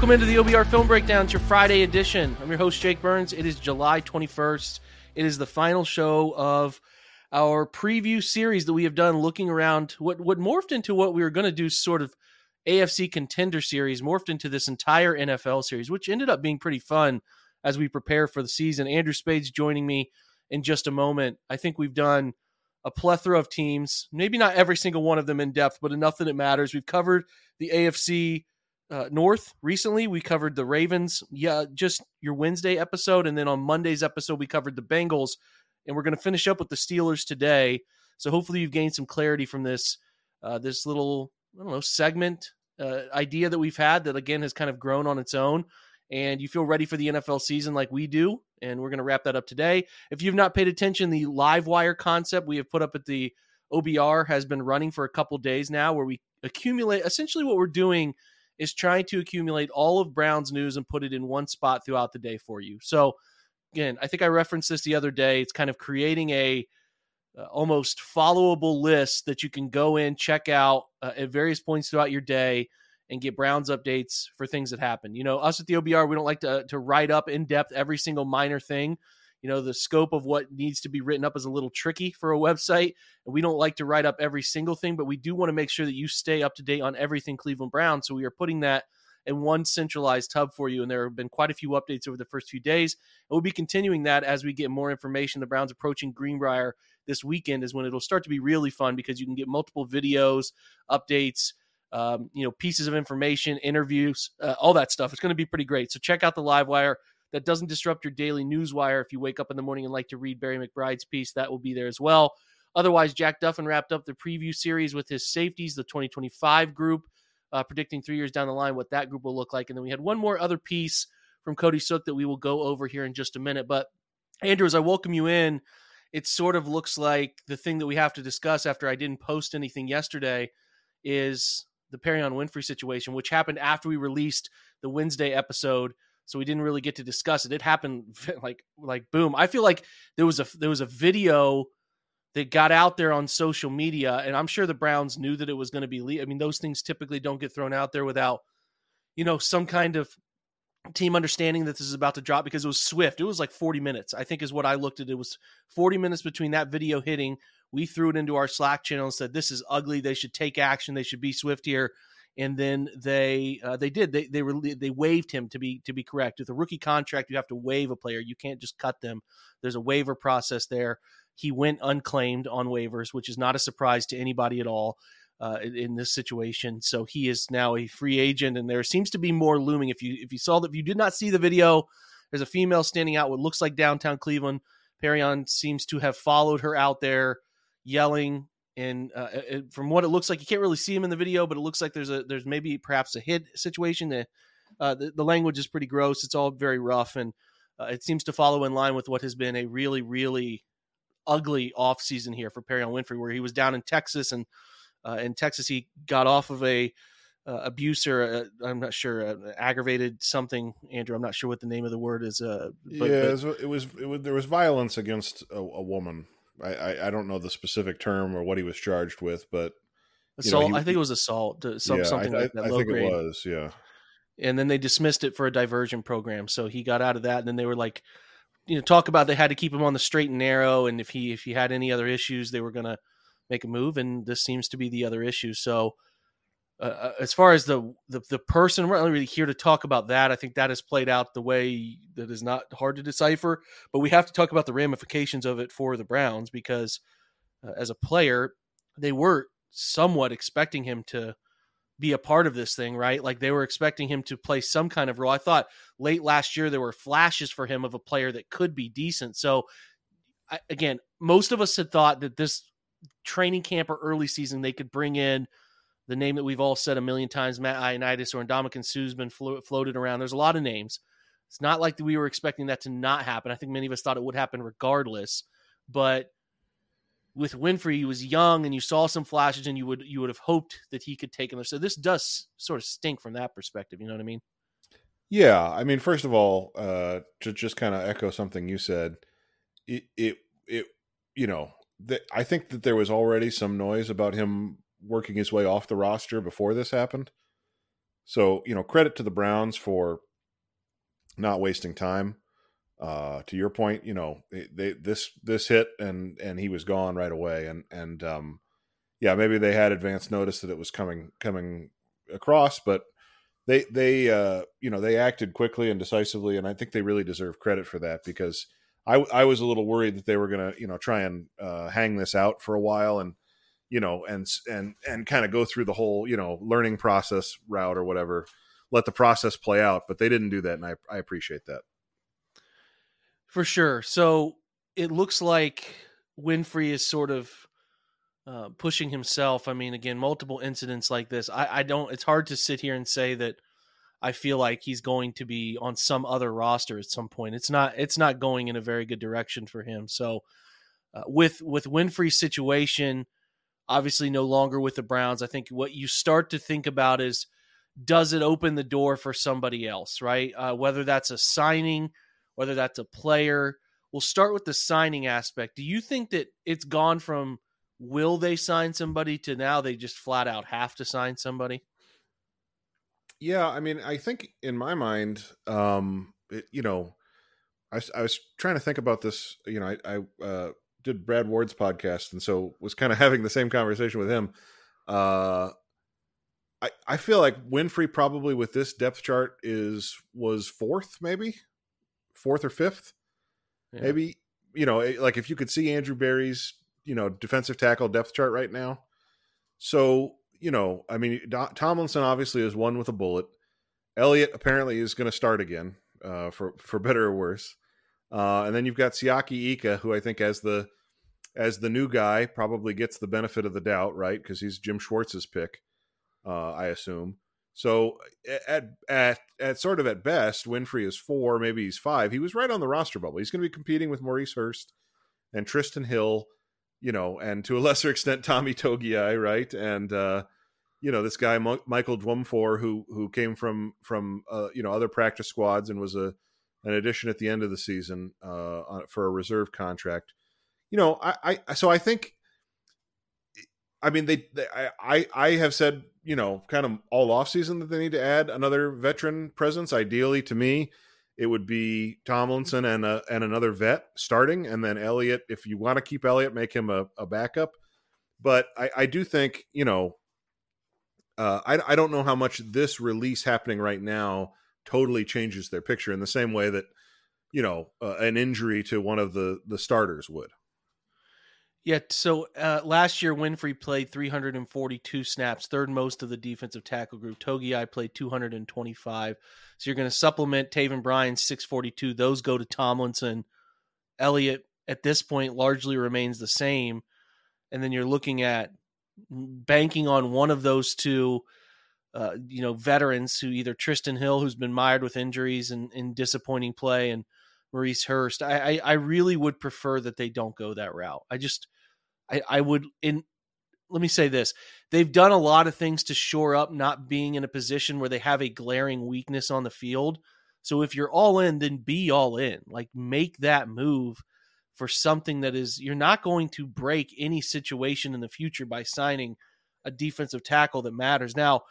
Welcome into the OBR Film Breakdown. It's your Friday edition. I'm your host, Jake Burns. It is July 21st. It is the final show of our preview series that we have done looking around what, what morphed into what we were going to do sort of AFC contender series, morphed into this entire NFL series, which ended up being pretty fun as we prepare for the season. Andrew Spayde's joining me in just a moment. I think we've done a plethora of teams, maybe not every single one of them in depth, but enough that it matters. We've covered the AFC uh, North recently. We covered the Ravens, yeah, just your Wednesday episode, and then on Monday's episode we covered the Bengals, and we're going to finish up with the Steelers today. So hopefully you've gained some clarity from this uh, this little I don't know segment uh, idea that we've had that again has kind of grown on its own, and you feel ready for the NFL season like we do. And we're going to wrap that up today. If you've not paid attention, the live wire concept we have put up at the OBR has been running for a couple days now, where we accumulate essentially what we're doing is trying to accumulate all of Brown's news and put it in one spot throughout the day for you. So again, I think I referenced this the other day. It's kind of creating a uh, almost followable list that you can go in, check out uh, at various points throughout your day and get Browns updates for things that happen. You know, us at the OBR, we don't like to to write up in depth every single minor thing you know the scope of what needs to be written up is a little tricky for a website and we don't like to write up every single thing but we do want to make sure that you stay up to date on everything cleveland brown so we are putting that in one centralized hub for you and there have been quite a few updates over the first few days and we'll be continuing that as we get more information. The browns approaching greenbrier this weekend is when it'll start to be really fun because you can get multiple videos updates um, you know pieces of information interviews uh, all that stuff. It's going to be pretty great. So check out the live wire that doesn't disrupt your daily news wire. If you wake up in the morning and like to read Barry McBride's piece, that will be there as well. Otherwise, Jack Duffin wrapped up the preview series with his safeties, the 2025 group, uh, predicting three years down the line what that group will look like. And then we had one more other piece from Cody Suek that we will go over here in just a minute. But Andrew, as I welcome you in, it sort of looks like the thing that we have to discuss after I didn't post anything yesterday is the Perrion Winfrey situation, which happened after we released the Wednesday episode so we didn't really get to discuss it. It happened like like boom. I feel like there was a there was a video that got out there on social media, and I'm sure the Browns knew that it was going to be. Le- I mean, those things typically don't get thrown out there without you know some kind of team understanding that this is about to drop because it was swift. It was like 40 minutes, I think, is what I looked at. It was 40 minutes between that video hitting. We threw it into our Slack channel and said, "This is ugly. They should take action. They should be swift here." And then they uh, they did they they were they waived him to be to be correct. With a rookie contract you have to waive a player. You can't just cut them. There's a waiver process there. He went unclaimed on waivers which is not a surprise to anybody at all uh, in this situation. So he is now a free agent and there seems to be more looming. If you if you saw that if you did not see the video there's a female standing out what looks like downtown cleveland. Perrion seems to have followed her out there yelling and uh, it, from what it looks like, you can't really see him in the video, but it looks like there's a there's maybe perhaps a hit situation. That uh, the, the language is pretty gross. It's all very rough, and uh, it seems to follow in line with what has been a really really ugly off season here for Perrion Winfrey, where he was down in Texas and uh, in Texas he got off of a uh, abuse or uh, I'm not sure uh, aggravated something. Andrew, I'm not sure what the name of the word is. Uh, but, yeah, but, it, was, it was there was violence against a, a woman. I, I, I don't know the specific term or what he was charged with, but assault. Know, he, I think it was assault. Some, yeah, something I, like that. I, think grade. it was. Yeah. And then they dismissed it for a diversion program, so he got out of that. And then they were like, you know, talk about they had to keep him on the straight and narrow, and if he if he had any other issues, they were going to make a move. And this seems to be the other issue. So uh, uh, as far as the, the the person, we're not really here to talk about that. I think that has played out the way that is not hard to decipher. But we have to talk about the ramifications of it for the Browns because, uh, as a player, they were somewhat expecting him to be a part of this thing, right? Like they were expecting him to play some kind of role. I thought late last year there were flashes for him of a player that could be decent. So, I, again, most of us had thought that this training camp or early season they could bring in the name that we've all said a million times, Matt Ioannidis or Ndamukong Suh's been flo- floated around. There's a lot of names. It's not like we were expecting that to not happen. I think many of us thought it would happen regardless. But with Winfrey, he was young, and you saw some flashes, and you would you would have hoped that he could take him. So this does sort of stink from that perspective. You know what I mean? Yeah, I mean, first of all, uh, to just kind of echo something you said, it it it you know, the, I think that there was already some noise about him working his way off the roster before this happened. So, you know, credit to the Browns for not wasting time. Uh, to your point, you know, they, they, this this hit and and he was gone right away, and and um, yeah, maybe they had advance notice that it was coming coming across, but they they uh, you know they acted quickly and decisively, and I think they really deserve credit for that because I I was a little worried that they were gonna you know try and uh, hang this out for a while and you know, and and and kind of go through the whole you know learning process route or whatever. Let the process play out, but they didn't do that, and I I appreciate that for sure. So it looks like Winfrey is sort of uh, pushing himself. I mean, again, multiple incidents like this. I, I don't. It's hard to sit here and say that I feel like he's going to be on some other roster at some point. It's not. It's not going in a very good direction for him. So uh, with with Winfrey's situation obviously no longer with the Browns. I think what you start to think about is does it open the door for somebody else, right? Uh, whether that's a signing, whether that's a player. We'll start with the signing aspect. Do you think that it's gone from will they sign somebody to now they just flat out have to sign somebody? Yeah, I mean, I think in my mind, um, it, you know, I, I was trying to think about this. You know, I, I uh, did Brad Ward's podcast, and so was kind of having the same conversation with him. Uh, I I feel like Winfrey probably with this depth chart is was fourth, maybe fourth or fifth, yeah. maybe. You know, eh, like if you could see Andrew Berry's you know defensive tackle depth chart right now. So you know, I mean, Tomlinson obviously is one with a bullet. Elliott apparently is going to start again, uh, for for better or worse. Uh, and then you've got Siaki Ika, who I think as the as the new guy probably gets the benefit of the doubt, right? Because he's Jim Schwartz's pick, uh, I assume. So at at at sort of at best, Winfrey is four, maybe he's five. He was right on the roster bubble. He's going to be competing with Maurice Hurst and Trysten Hill, you know, and to a lesser extent Tommy Togiai, right? And uh, you know this guy Michael Dwumfour, who who came from from uh, you know other practice squads and was a an addition at the end of the season uh, for a reserve contract. You know, I, I so I think, I mean, they, they I I have said you know kind of all off season that they need to add another veteran presence. Ideally, to me, it would be Tomlinson and a, and another vet starting, and then Elliott. If you want to keep Elliott, make him a, a backup. But I, I do think you know. Uh, I, I don't know how much this release happening right now totally changes their picture in the same way that you know uh, an injury to one of the the starters would. Yeah, so uh, last year Winfrey played 342 snaps, third most of the defensive tackle group. Togiai played 225. So you're going to supplement Taven Bryan 642. Those go to Tomlinson. Elliott at this point largely remains the same, and then you're looking at banking on one of those two uh, you know, veterans who either Trysten Hill, who's been mired with injuries and, and disappointing play, and Maurice Hurst. I, I, I really would prefer that they don't go that route. I just I, I would in let me say this. They've done a lot of things to shore up not being in a position where they have a glaring weakness on the field. So if you're all in, then be all in. Like make that move for something that is you're not going to break any situation in the future by signing a defensive tackle that matters. Now,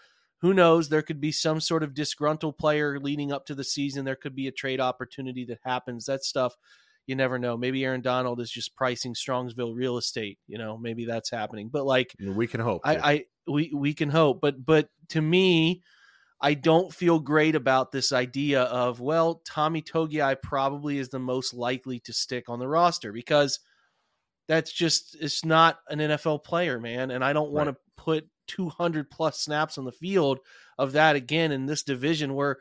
who knows? There could be some sort of disgruntled player leading up to the season. There could be a trade opportunity that happens. That stuff you never know. Maybe Aaron Donald is just pricing Strongsville real estate. You know, maybe that's happening. But like, we can hope. I, yeah. I we we can hope. But but to me, I don't feel great about this idea of well, Tommy Togiai probably is the most likely to stick on the roster because that's just it's not an NFL player, man. And I don't want Right. to put 200 plus snaps on the field of that again in this division where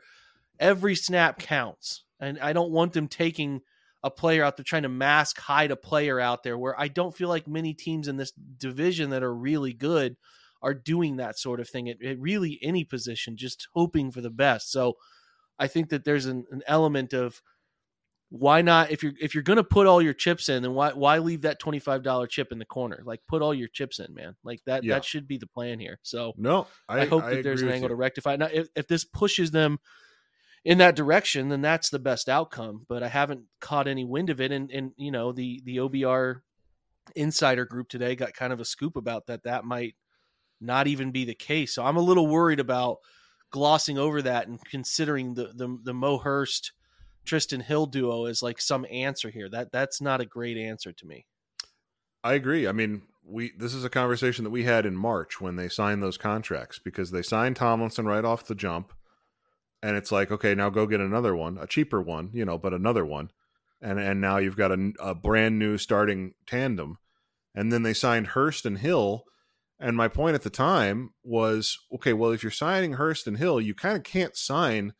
every snap counts. And I don't want them taking a player out there trying to mask hide a player out there where I don't feel like many teams in this division that are really good are doing that sort of thing at, at really any position, just hoping for the best. So I think that there's an, an element of why not if you're if you're gonna put all your chips in, then why why leave that twenty five dollar chip in the corner? Like put all your chips in, man. Like that Yeah. that should be the plan here. So no, I, I, hope I that there's an angle you. to rectify. Now, if, if this pushes them in that direction, then that's the best outcome. But I haven't caught any wind of it, and and you know the the OBR insider group today got kind of a scoop about that. That might not even be the case. So I'm a little worried about glossing over that and considering the the, the Mo Hurst Trysten Hill duo as like some answer here. That that's not a great answer to me. I agree. I mean, we this is a conversation that we had in March when they signed those contracts because they signed Tomlinson right off the jump, and it's like, okay, now go get another one, a cheaper one, you know, but another one, and and now you've got a, a brand new starting tandem, and then they signed Hurst and Hill, and my point at the time was, okay, well, if you're signing Hurst and Hill, you kind of can't sign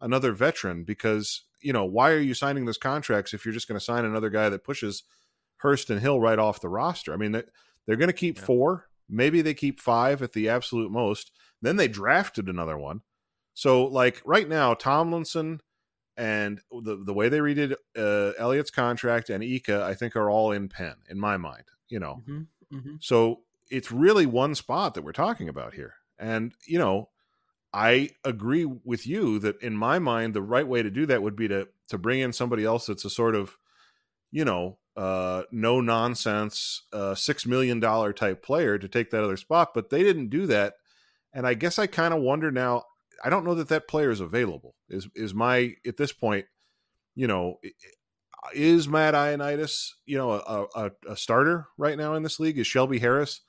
another veteran because you know why are you signing those contracts if you're just going to sign another guy that pushes Hurst and Hill right off the roster. I mean, they- they're going to keep Yeah. four. Maybe they keep five at the absolute most. Then they drafted another one. So, like right now, Tomlinson and the the way they redid uh, Elliott's contract and Ika, I think, are all in pen in my mind. You know, Mm-hmm. Mm-hmm. so it's really one spot that we're talking about here. And, you know, I agree with you that in my mind, the right way to do that would be to to bring in somebody else that's a sort of, you know, uh, no nonsense, uh, six million dollar type player to take that other spot. But they didn't do that, and I guess I kind of wonder now. I don't know that that player is available. Is is my at this point, you know, is Matt Ioannidis, you know, a, a, a starter right now in this league? Is Shelby Harris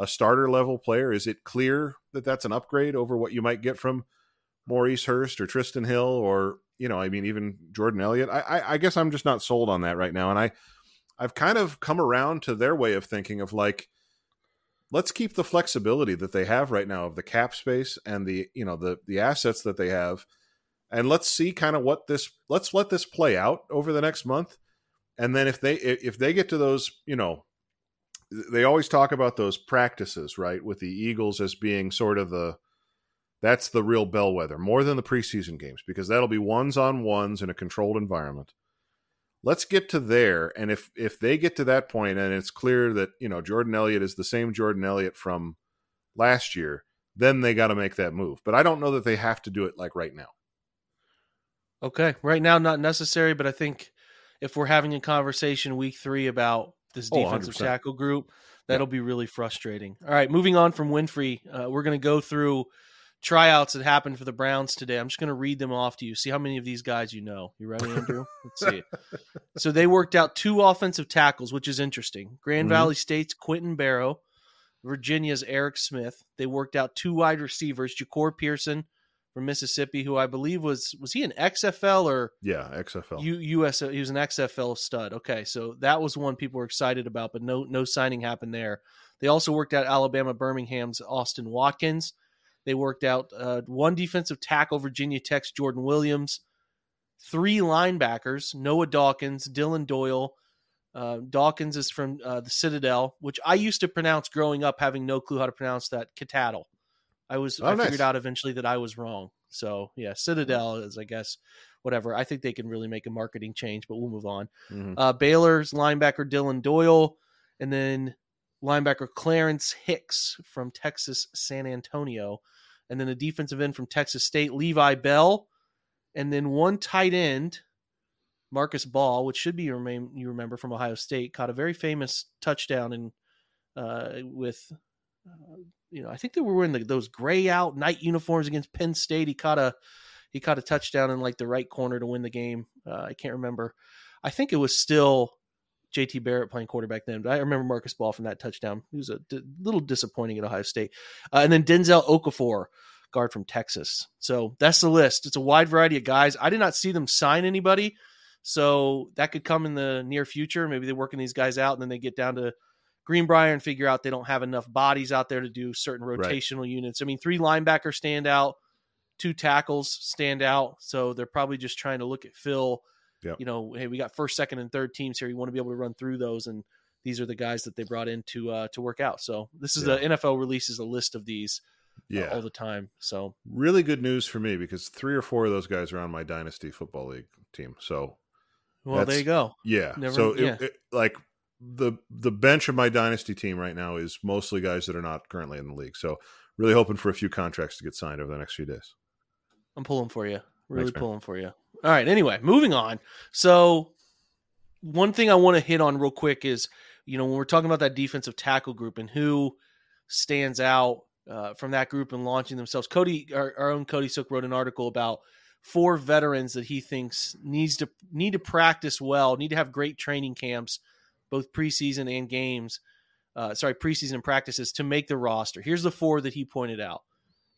a starter level player? Is it clear that that's an upgrade over what you might get from Maurice Hurst or Trysten Hill or you know, I mean, even Jordan Elliott? I, I, I guess I'm just not sold on that right now, and I I've kind of come around to their way of thinking of like let's keep the flexibility that they have right now of the cap space and the you know the the assets that they have and let's see kind of what this let's let this play out over the next month and then if they if they get to those you know they always talk about those practices right with the eagles as being sort of the that's the real bellwether more than the preseason games because that'll be ones on ones in a controlled environment. Let's get to there and if if they get to that point and it's clear that you know jordan elliott is the same jordan elliott from last year then they got to make that move. But i don't know that they have to do it like right now. Okay. Right now, not necessary, but I think if we're having a conversation week three about this Oh, defensive 100%. tackle group, that'll be really frustrating. All right. Moving on from Winfrey, uh, we're going to go through tryouts that happened for the Browns today. I'm just going to read them off to you. See how many of these guys you know. You ready, Andrew? Let's see. So they worked out two offensive tackles, which is interesting. Grand Mhm. Valley State's Quentin Barrow, Virginia's Eric Smith. They worked out two wide receivers, Jahcour Pearson from Mississippi, who I believe was was he an XFL or yeah xfl U, US? He was an XFL stud. Okay, so that was one people were excited about, but no no signing happened there. They also worked out Alabama Birmingham's Austin Watkins. They worked out uh, one defensive tackle, Virginia Tech's Jordan Williams, three linebackers, Noah Dawkins, Dylan Doyle. Uh, Dawkins is from uh, the Citadel, which I used to pronounce growing up, having no clue how to pronounce that. Catattle. I was Oh, I nice. figured out eventually that I was wrong. So yeah, Citadel is I guess whatever. I think they can really make a marketing change, but we'll move on. Mhm. Uh, Baylor's linebacker Dylan Doyle, and then linebacker Clarence Hicks from Texas San Antonio, and then a defensive end from Texas State Levi Bell, and then one tight end Marcus Baugh, which should be remain you remember from Ohio State, caught a very famous touchdown in uh, with. Uh, you know, I think they were wearing the, those gray out night uniforms against Penn State. He caught a he caught a touchdown in like the right corner to win the game. Uh, I can't remember. I think it was still JT Barrett playing quarterback then, but I remember Marcus Baugh from that touchdown. He was a d- little disappointing at Ohio State. Uh, and then Denzel Okafor, guard from Texas. So that's the list. It's a wide variety of guys. I did not see them sign anybody. So that could come in the near future. Maybe they're working these guys out and then they get down to Greenbrier and figure out they don't have enough bodies out there to do certain Right. rotational units. I mean, three linebackers stand out, two tackles stand out. So they're probably just trying to look at Phil. Yep. You know, hey, we got first, second, and third teams here. You want to be able to run through those, and these are the guys that they brought in to uh, to work out. So this is Yeah. the NFL releases a list of these uh, Yeah. all the time. So really good news for me because three or four of those guys are on my dynasty football league team. So well, there you go. yeah, Never- so it, yeah. it- like the the bench of my dynasty team right now is mostly guys that are not currently in the league. So really hoping for a few contracts to get signed over the next few days. I'm pulling for you. Really Thanks, pulling for you. All right. Anyway, moving on. So, one thing I want to hit on real quick is, you know, when we're talking about that defensive tackle group and who stands out uh, from that group and launching themselves. Cody, our, our own Cody Suek wrote an article about four veterans that he thinks needs to need to practice well, need to have great training camps, both preseason and games. Uh, sorry, preseason practices to make the roster. Here's the four that he pointed out.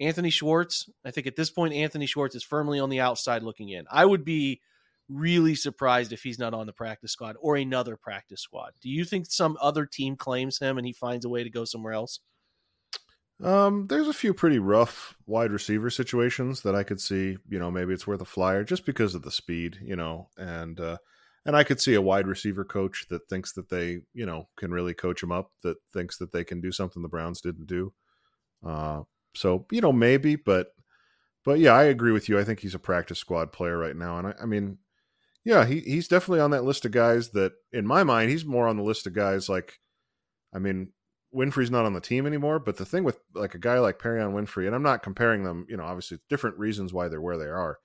Anthony Schwartz. I think at this point, Anthony Schwartz is firmly on the outside looking in. I would be really surprised if he's not on the practice squad or another practice squad. Do you think some other team claims him and he finds a way to go somewhere else? Um, there's a few pretty rough wide receiver situations that I could see. You know, maybe it's worth a flyer just because of the speed. You know, and uh, and I could see a wide receiver coach that thinks that they, you know, can really coach him up. That thinks that they can do something the Browns didn't do. Uh, so you know, maybe, but but yeah, I agree with you. I think he's a practice squad player right now, and I, I mean, yeah, he he's definitely on that list of guys that, in my mind, he's more on the list of guys like, I mean, Winfrey's not on the team anymore, but the thing with like a guy like Perrion Winfrey, and I'm not comparing them, you know, obviously different reasons why they're where they are,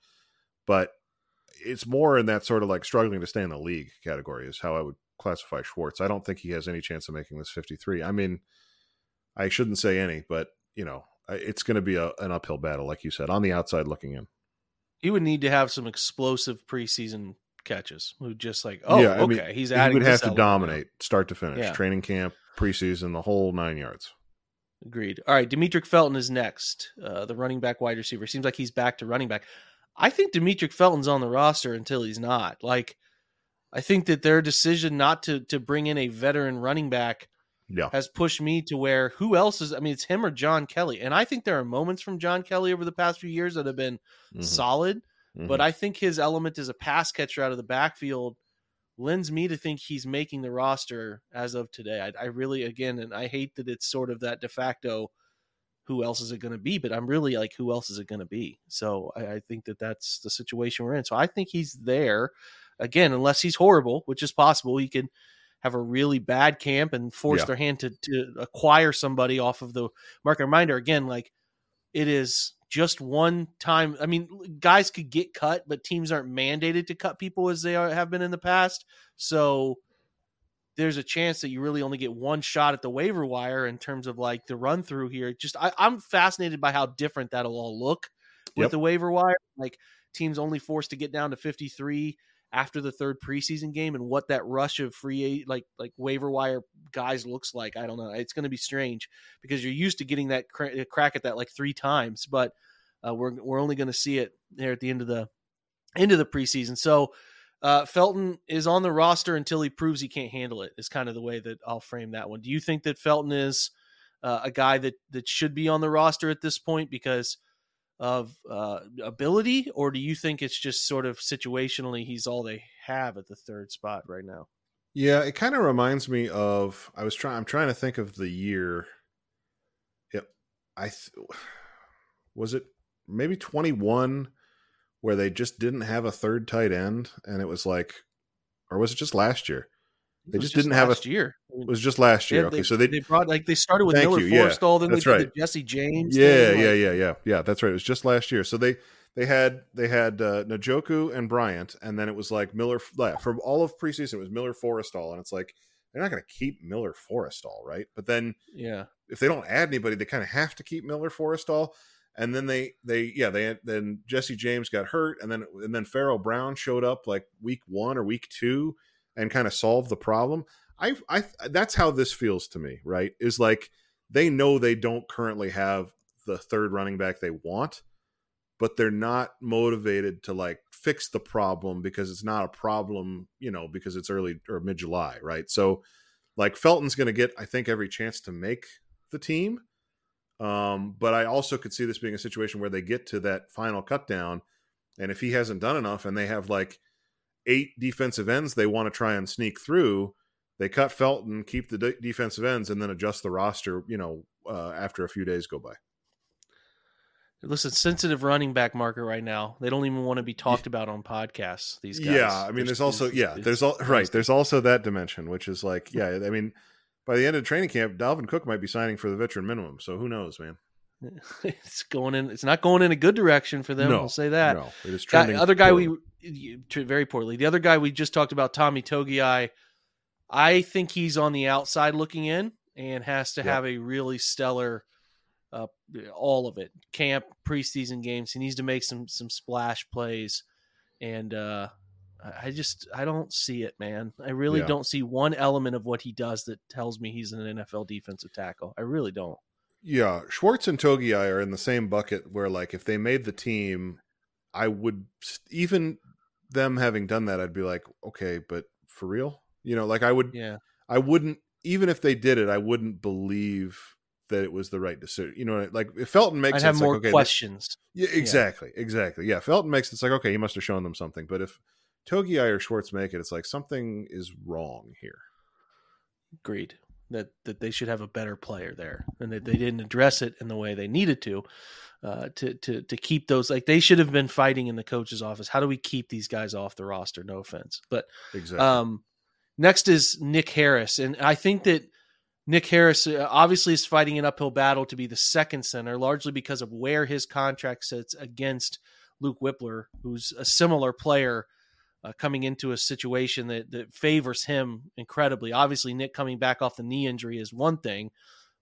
but it's more in that sort of like struggling to stay in the league category is how I would classify Schwartz. I don't think he has any chance of making this 53. I mean, I shouldn't say any, but you know, it's going to be a, an uphill battle, like you said, on the outside looking in. He would need to have some explosive preseason catches. Who just like, oh, Yeah, I mean, okay, he's adding. He would have to element now. dominate start to finish, Yeah. training camp, preseason, the whole nine yards. Agreed. All right, Demetric Felton is next. Uh, the running back wide receiver seems like he's back to running back. I think Demetric Felton's on the roster until he's not. Like, I think that their decision not to to bring in a veteran running back Yeah. has pushed me to where who else is? I mean, it's him or John Kelly, and I think there are moments from John Kelly over the past few years that have been Mhm. solid. Mhm. But I think his element as a pass catcher out of the backfield lends me to think he's making the roster as of today. I, I really, again, and I hate that it's sort of that de facto. Who else is it going to be? But I'm really like, who else is it going to be? So I, I think that that's the situation we're in. So I think he's there again, unless he's horrible, which is possible. He could have a really bad camp and force Yeah. their hand to, to acquire somebody off of the market reminder. Again, like it is just one time. I mean, guys could get cut, but teams aren't mandated to cut people as they are, have been in the past. So there's a chance that you really only get one shot at the waiver wire in terms of like the run through here. Just I, I'm fascinated by how different that'll all look with Yep. the waiver wire. Like teams only forced to get down to 53 after the third preseason game and what that rush of free like like waiver wire guys looks like. I don't know. It's going to be strange because you're used to getting that cra- crack at that like three times, but uh, we're we're only going to see it there at the end of the end of the preseason. So uh, Felton is on the roster until he proves he can't handle it. Is kind of the way that I'll frame that one. Do you think that Felton is uh, a guy that that should be on the roster at this point because of uh, ability, or do you think it's just sort of situationally he's all they have at the third spot right now? Yeah, it kind of reminds me of I was trying I'm trying to think of the year. Yep. I th- was it maybe 21 where they just didn't have a third tight end and it was like or was it just last year? They just, just, didn't have a year. It was just last year. okay, they, so they they brought like they started with Miller you, Forristall, yeah, then that's they right. Jesse James. Yeah, thing, yeah, like, yeah, yeah, yeah. That's right. It was just last year. So they they had they had uh, Njoku and Bryant, and then it was like Miller for all of preseason. It was Miller Forristall, and it's like they're not going to keep Miller Forristall, right? But then, yeah, if they don't add anybody, they kind of have to keep Miller Forristall. And then they they yeah they then Jesse James got hurt, and then and then Pharaoh Brown showed up like week one or week two, and kind of solved the problem. I I that's how this feels to me, right? Is like they know they don't currently have the third running back they want, but they're not motivated to like fix the problem because it's not a problem, you know, because it's early or mid July, right? So, like Felton's going to get, I think, every chance to make the team. Um, but I also could see this being a situation where they get to that final cut down, and if he hasn't done enough, and they have like eight defensive ends they want to try and sneak through, they cut Felton, keep the de- defensive ends, and then adjust the roster. You know, uh, after a few days go by. Listen, sensitive running back market right now. They don't even want to be talked about on podcasts. These guys. Yeah, I mean, there's, there's also yeah, there's all right. There's also that dimension, which is like yeah. I mean, by the end of training camp, Dalvin Cook might be signing for the veteran minimum. So who knows, man? it's going in. It's not going in a good direction for them. No, we'll say that. No, it is trending. Guy, other guy poorly. we very poorly. The other guy we just talked about, Tommy Togiai. I think he's on the outside looking in and has to yep. have a really stellar uh, all of it camp preseason games he needs to make some some splash plays and uh i just i don't see it man i really yeah. don't see one element of what he does that tells me he's an nfl defensive tackle i really don't yeah schwartz and togiai are in the same bucket where like if they made the team i would even them having done that i'd be like okay but for real you know like i would yeah i wouldn't even if they did it i wouldn't believe that it was the right decision. You know, like if Felton makes I'd have more like, okay, questions. yeah, exactly, yeah. exactly. Yeah, Felton makes it's like okay, he must have shown them something. But if Togiai or Schwartz make it, it's like something is wrong here. Agreed that that they should have a better player there, and that they didn't address it in the way they needed to. Uh, to to to keep those like they should have been fighting in the coach's office. How do we keep these guys off the roster? No offense, but exactly. Um, next is Nick Harris, and I think that Nick Harris uh, obviously is fighting an uphill battle to be the second center, largely because of where his contract sits against Luke Wypler, who's a similar player uh, coming into a situation that, that favors him incredibly. Obviously, Nick coming back off the knee injury is one thing,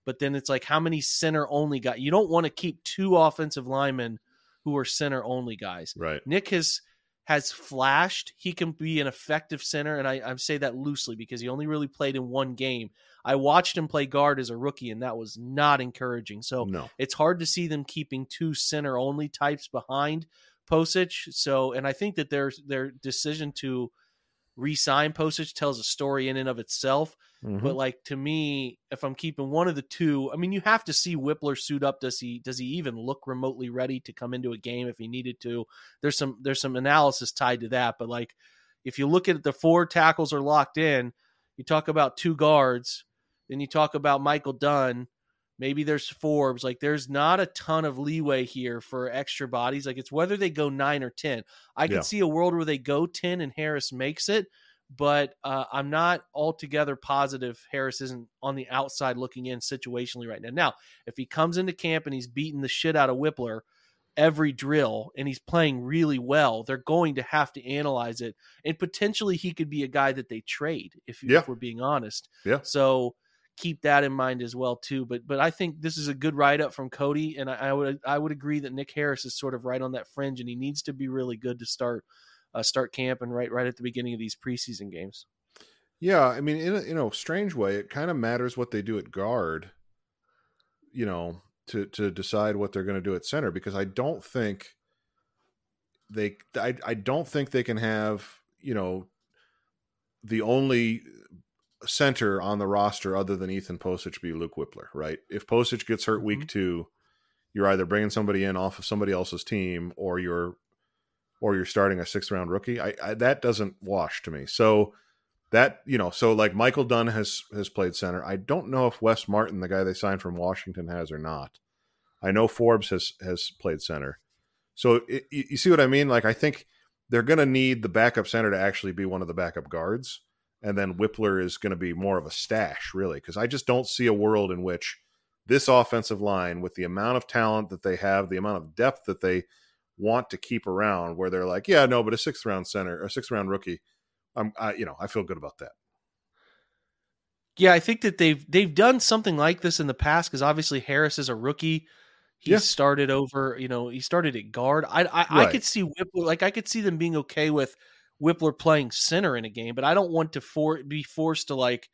but then it's like how many center only guys? You don't want to keep two offensive linemen who are center only guys. Right. Nick has has flashed. He can be an effective center, and I, I say that loosely because he only really played in one game. I watched him play guard as a rookie, and that was not encouraging. So no. it's hard to see them keeping two center only types behind Pocic. So, and I think that their their decision to re-sign Pocic tells a story in and of itself. Mm-hmm. But like to me, if I'm keeping one of the two, I mean, you have to see Wypler suit up. Does he does he even look remotely ready to come into a game if he needed to? There's some there's some analysis tied to that. But like if you look at the four tackles are locked in, you talk about two guards then you talk about Michael Dunn. Maybe there's Forbes. Like there's not a ton of leeway here for extra bodies. Like it's whether they go nine or ten. I can yeah. see a world where they go ten and Harris makes it, but uh, I'm not altogether positive Harris isn't on the outside looking in situationally right now. Now, if he comes into camp and he's beating the shit out of Wypler every drill and he's playing really well, they're going to have to analyze it. And potentially he could be a guy that they trade if, yeah. if we're being honest. Yeah. So keep that in mind as well too. But but I think this is a good write up from Cody, and I, I, would I would agree that Nick Harris is sort of right on that fringe, and he needs to be really good to start uh, start camp and right right at the beginning of these preseason games. Yeah, I mean, in a, in a strange way, it kind of matters what they do at guard. You know, to to decide what they're going to do at center because I don't think they I I don't think they can have you know the only center on the roster other than Ethan Pocic be Luke Wypler, right? If Pocic gets hurt week mm-hmm. two, you're either bringing somebody in off of somebody else's team or you're or you're starting a sixth round rookie. I, I, that doesn't wash to me. So that you know, so like Michael Dunn has has played center. I don't know if Wes Martin, the guy they signed from Washington, has or not. I know Forbes has has played center. So it, you see what I mean? Like I think they're going to need the backup center to actually be one of the backup guards, and then Wypler is going to be more of a stash, really, because I just don't see a world in which this offensive line, with the amount of talent that they have, the amount of depth that they want to keep around, where they're like, yeah, no, but a sixth round center, a sixth round rookie, I'm, I, you know, I feel good about that. Yeah, I think that they've they've done something like this in the past because obviously Harris is a rookie. He yeah. started over, you know, he started at guard. I I, right. I could see Wypler, like I could see them being okay with Wypler playing center in a game, but I don't want to for be forced to like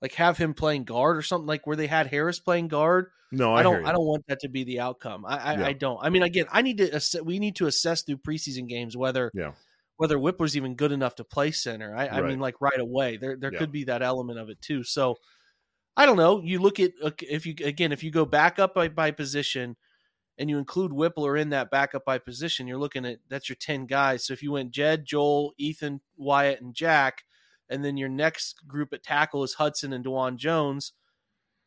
like have him playing guard or something like where they had Harris playing guard. No, I, I don't. I don't want that to be the outcome. I I, yeah. I, don't. I mean, again, I need to. Ass- we need to assess through preseason games whether yeah. whether Wypler's even good enough to play center. I, right. I mean, like right away, there there yeah. could be that element of it too. So I don't know. You look at uh, if you again if you go back up by, by position and you include Wypler in that backup by position, you're looking at that's your ten guys. So if you went Jed, Joel, Ethan, Wyatt, and Jack and then your next group at tackle is Hudson and Dawand Jones.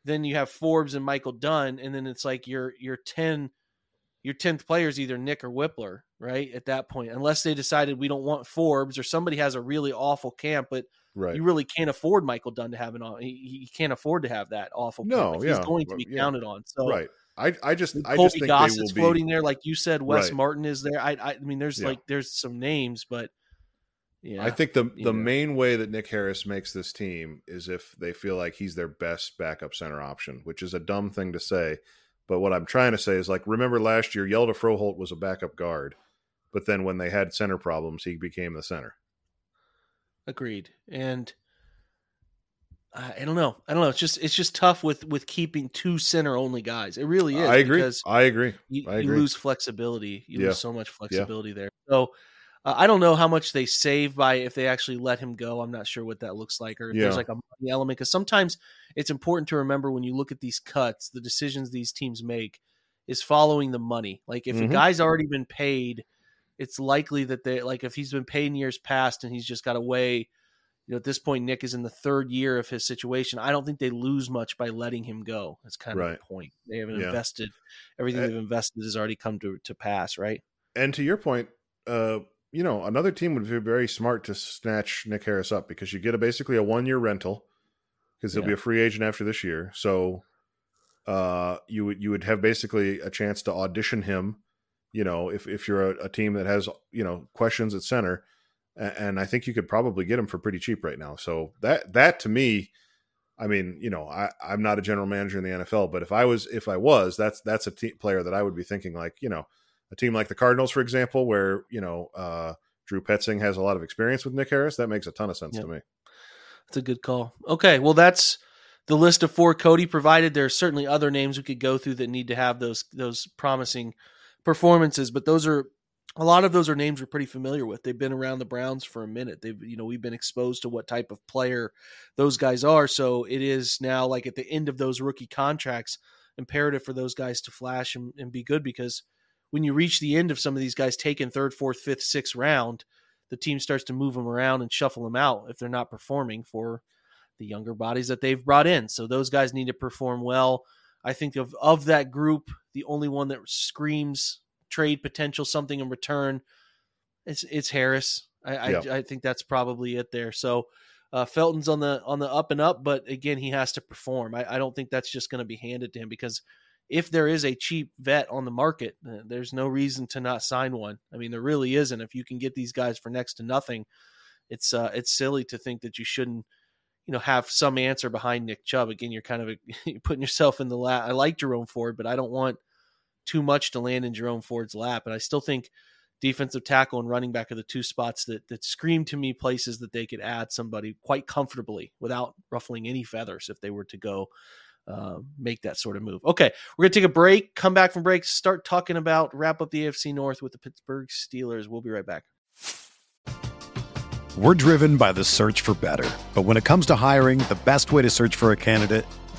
Then you have Forbes and Michael Dunn, and then it's like your your ten your tenth player is either Nick or Wypler, right? At that point, unless they decided we don't want Forbes or somebody has a really awful camp, but right. you really can't afford Michael Dunn to have an he, he can't afford to have that awful. No, camp. yeah. he's going to be yeah. counted on. So right. I, I just I Colby just think Goss is floating be... there, like you said. Wes right. Martin is there. I, I mean, there's yeah. like there's some names, but yeah, I think the the yeah. main way that Nick Harris makes this team is if they feel like he's their best backup center option, which is a dumb thing to say. But what I'm trying to say is like remember last year Hjalte Froholdt was a backup guard, but then when they had center problems, he became the center. Agreed. And I don't know. I don't know. It's just it's just tough with with keeping two center only guys. It really is. I agree. I agree. You, I agree. you lose flexibility. You Yeah. lose so much flexibility there. So uh, I don't know how much they save by if they actually let him go. I'm not sure what that looks like, or if Yeah. there's like a money element. Because sometimes it's important to remember when you look at these cuts, the decisions these teams make is following the money. Like if Mhm. a guy's already been paid, it's likely that they like if he's been paid in years past and he's just got to weigh. You know, at this point, Nick is in the third year of his situation. I don't think they lose much by letting him go. That's kind of Right. the point. They haven't Yeah. invested everything Uh, they've invested has already come to to pass, right? And to your point, uh, you know, another team would be very smart to snatch Nick Harris up because you get a basically a one year rental because he'll be a free agent after this year. So uh, you would you would have basically a chance to audition him. You know, if if you're a, a team that has you know questions at center, and, I think you could probably get him for pretty cheap right now. So that that to me. I mean, you know, I, I'm not a general manager in the NFL, but if I was, if I was, that's that's a te- player that I would be thinking like, you know, a team like the Cardinals, for example, where you know uh, Drew Petzing has a lot of experience with Nick Harris, that makes a ton of sense Yeah. to me. That's a good call. Okay, well that's the list of four Cody provided. There are certainly other names we could go through that need to have those those promising performances, but those are a lot of those are names we're pretty familiar with. They've been around the Browns for a minute. They've you know we've been exposed to what type of player those guys are. So it is now like at the end of those rookie contracts, imperative for those guys to flash and, and be good because when you reach the end of some of these guys taken third, fourth, fifth, sixth round, the team starts to move them around and shuffle them out if they're not performing for the younger bodies that they've brought in. So those guys need to perform well. I think of of that group, the only one that screams trade potential, something in return, it's it's Harris. I Yeah. I, I think that's probably it there. So uh, Felton's on the on the up and up, but again, he has to perform. I, I don't think that's just going to be handed to him because if there is a cheap vet on the market, uh, there's no reason to not sign one. I mean, there really isn't. If you can get these guys for next to nothing, it's uh, it's silly to think that you shouldn't, you know, have some answer behind Nick Chubb. Again, you're kind of you're putting yourself in the lap. I like Jerome Ford, but I don't want too much to land in Jerome Ford's lap. And I still think defensive tackle and running back are the two spots that that scream to me places that they could add somebody quite comfortably without ruffling any feathers if they were to go uh, make that sort of move. Okay, we're gonna take a break. Come back from break. Start talking about wrap up the AFC North with the Pittsburgh Steelers. We'll be right back. We're driven by the search for better. But when it comes to hiring, the best way to search for a candidate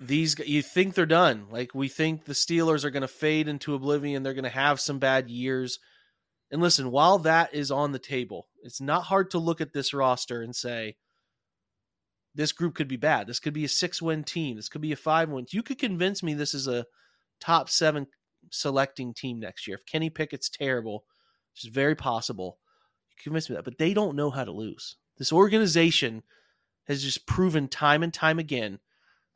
these you think they're done. Like we think the Steelers are going to fade into oblivion. They're going to have some bad years. And listen, while that is on the table, it's not hard to look at this roster and say this group could be bad. This could be a six-win team. This could be a five-win. You could convince me this is a top seven selecting team next year. If Kenny Pickett's terrible, which is very possible, you convince me that. But they don't know how to lose. This organization has just proven time and time again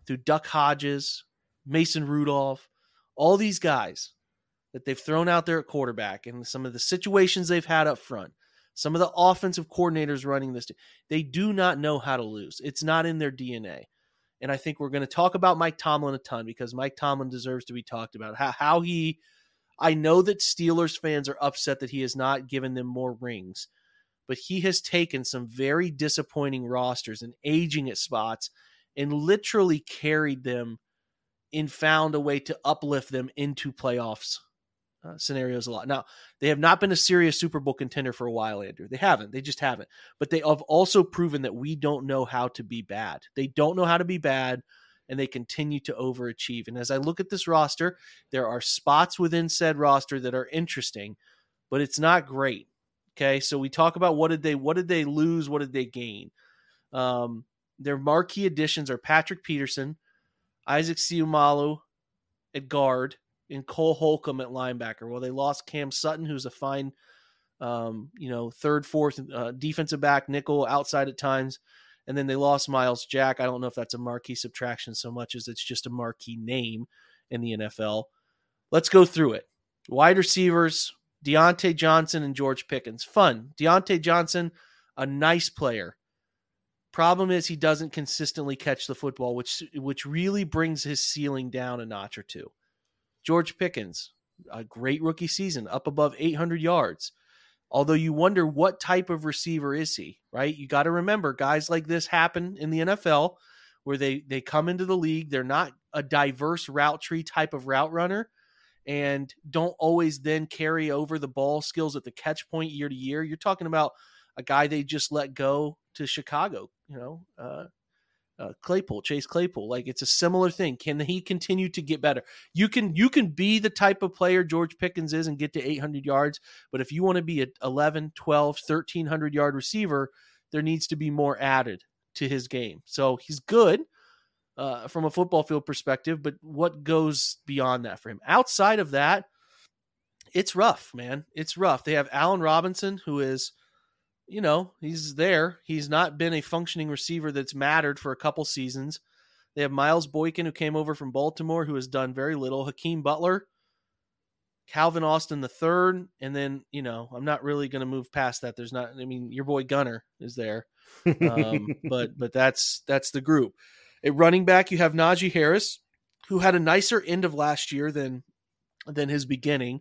through Duck Hodges, Mason Rudolph, all these guys that they've thrown out there at quarterback and some of the situations they've had up front, some of the offensive coordinators running this, they do not know how to lose. It's not in their DNA. And I think we're going to talk about Mike Tomlin a ton because Mike Tomlin deserves to be talked about. How, how he, I know that Steelers fans are upset that he has not given them more rings, but he has taken some very disappointing rosters and aging at spots and literally carried them and found a way to uplift them into playoffs uh, scenarios a lot. Now, they have not been a serious Super Bowl contender for a while, Andrew. They haven't. They just haven't. But they have also proven that we don't know how to be bad. They don't know how to be bad, and they continue to overachieve. And as I look at this roster, there are spots within said roster that are interesting, but it's not great. Okay, so we talk about what did they what did they lose, what did they gain. Um, their marquee additions are Patrick Peterson, Isaac Seumalo at guard, and Cole Holcomb at linebacker. Well, they lost Cam Sutton, who's a fine, um, you know, third, fourth uh, defensive back, nickel outside at times. And then they lost Myles Jack. I don't know if that's a marquee subtraction so much as it's just a marquee name in the NFL. Let's go through it. Wide receivers, Diontae Johnson and George Pickens. Fun. Diontae Johnson, a nice player. Problem is he doesn't consistently catch the football, which which really brings his ceiling down a notch or two. George Pickens, a great rookie season, up above 800 yards. Although you wonder what type of receiver is he, right? You got to remember guys like this happen in the NFL where they they come into the league, they're not a diverse route tree type of route runner and don't always then carry over the ball skills at the catch point year to year. You're talking about a guy they just let go to Chicago, you know, uh, uh, Claypool, Chase Claypool. Like it's a similar thing. Can he continue to get better? You can you can be the type of player George Pickens is and get to 800 yards, but if you want to be a 11, 12, 1300 yard receiver, there needs to be more added to his game. So he's good uh, from a football field perspective, but what goes beyond that for him? Outside of that, it's rough, man. It's rough. They have Allen Robinson, who is you know, he's there. He's not been a functioning receiver that's mattered for a couple seasons. They have Miles Boykin, who came over from Baltimore, who has done very little. Hakeem Butler, Calvin Austin the third, and then you know I'm not really going to move past that. There's not. I mean, your boy Gunner is there, um, but but that's that's the group. At running back, you have Najee Harris, who had a nicer end of last year than than his beginning.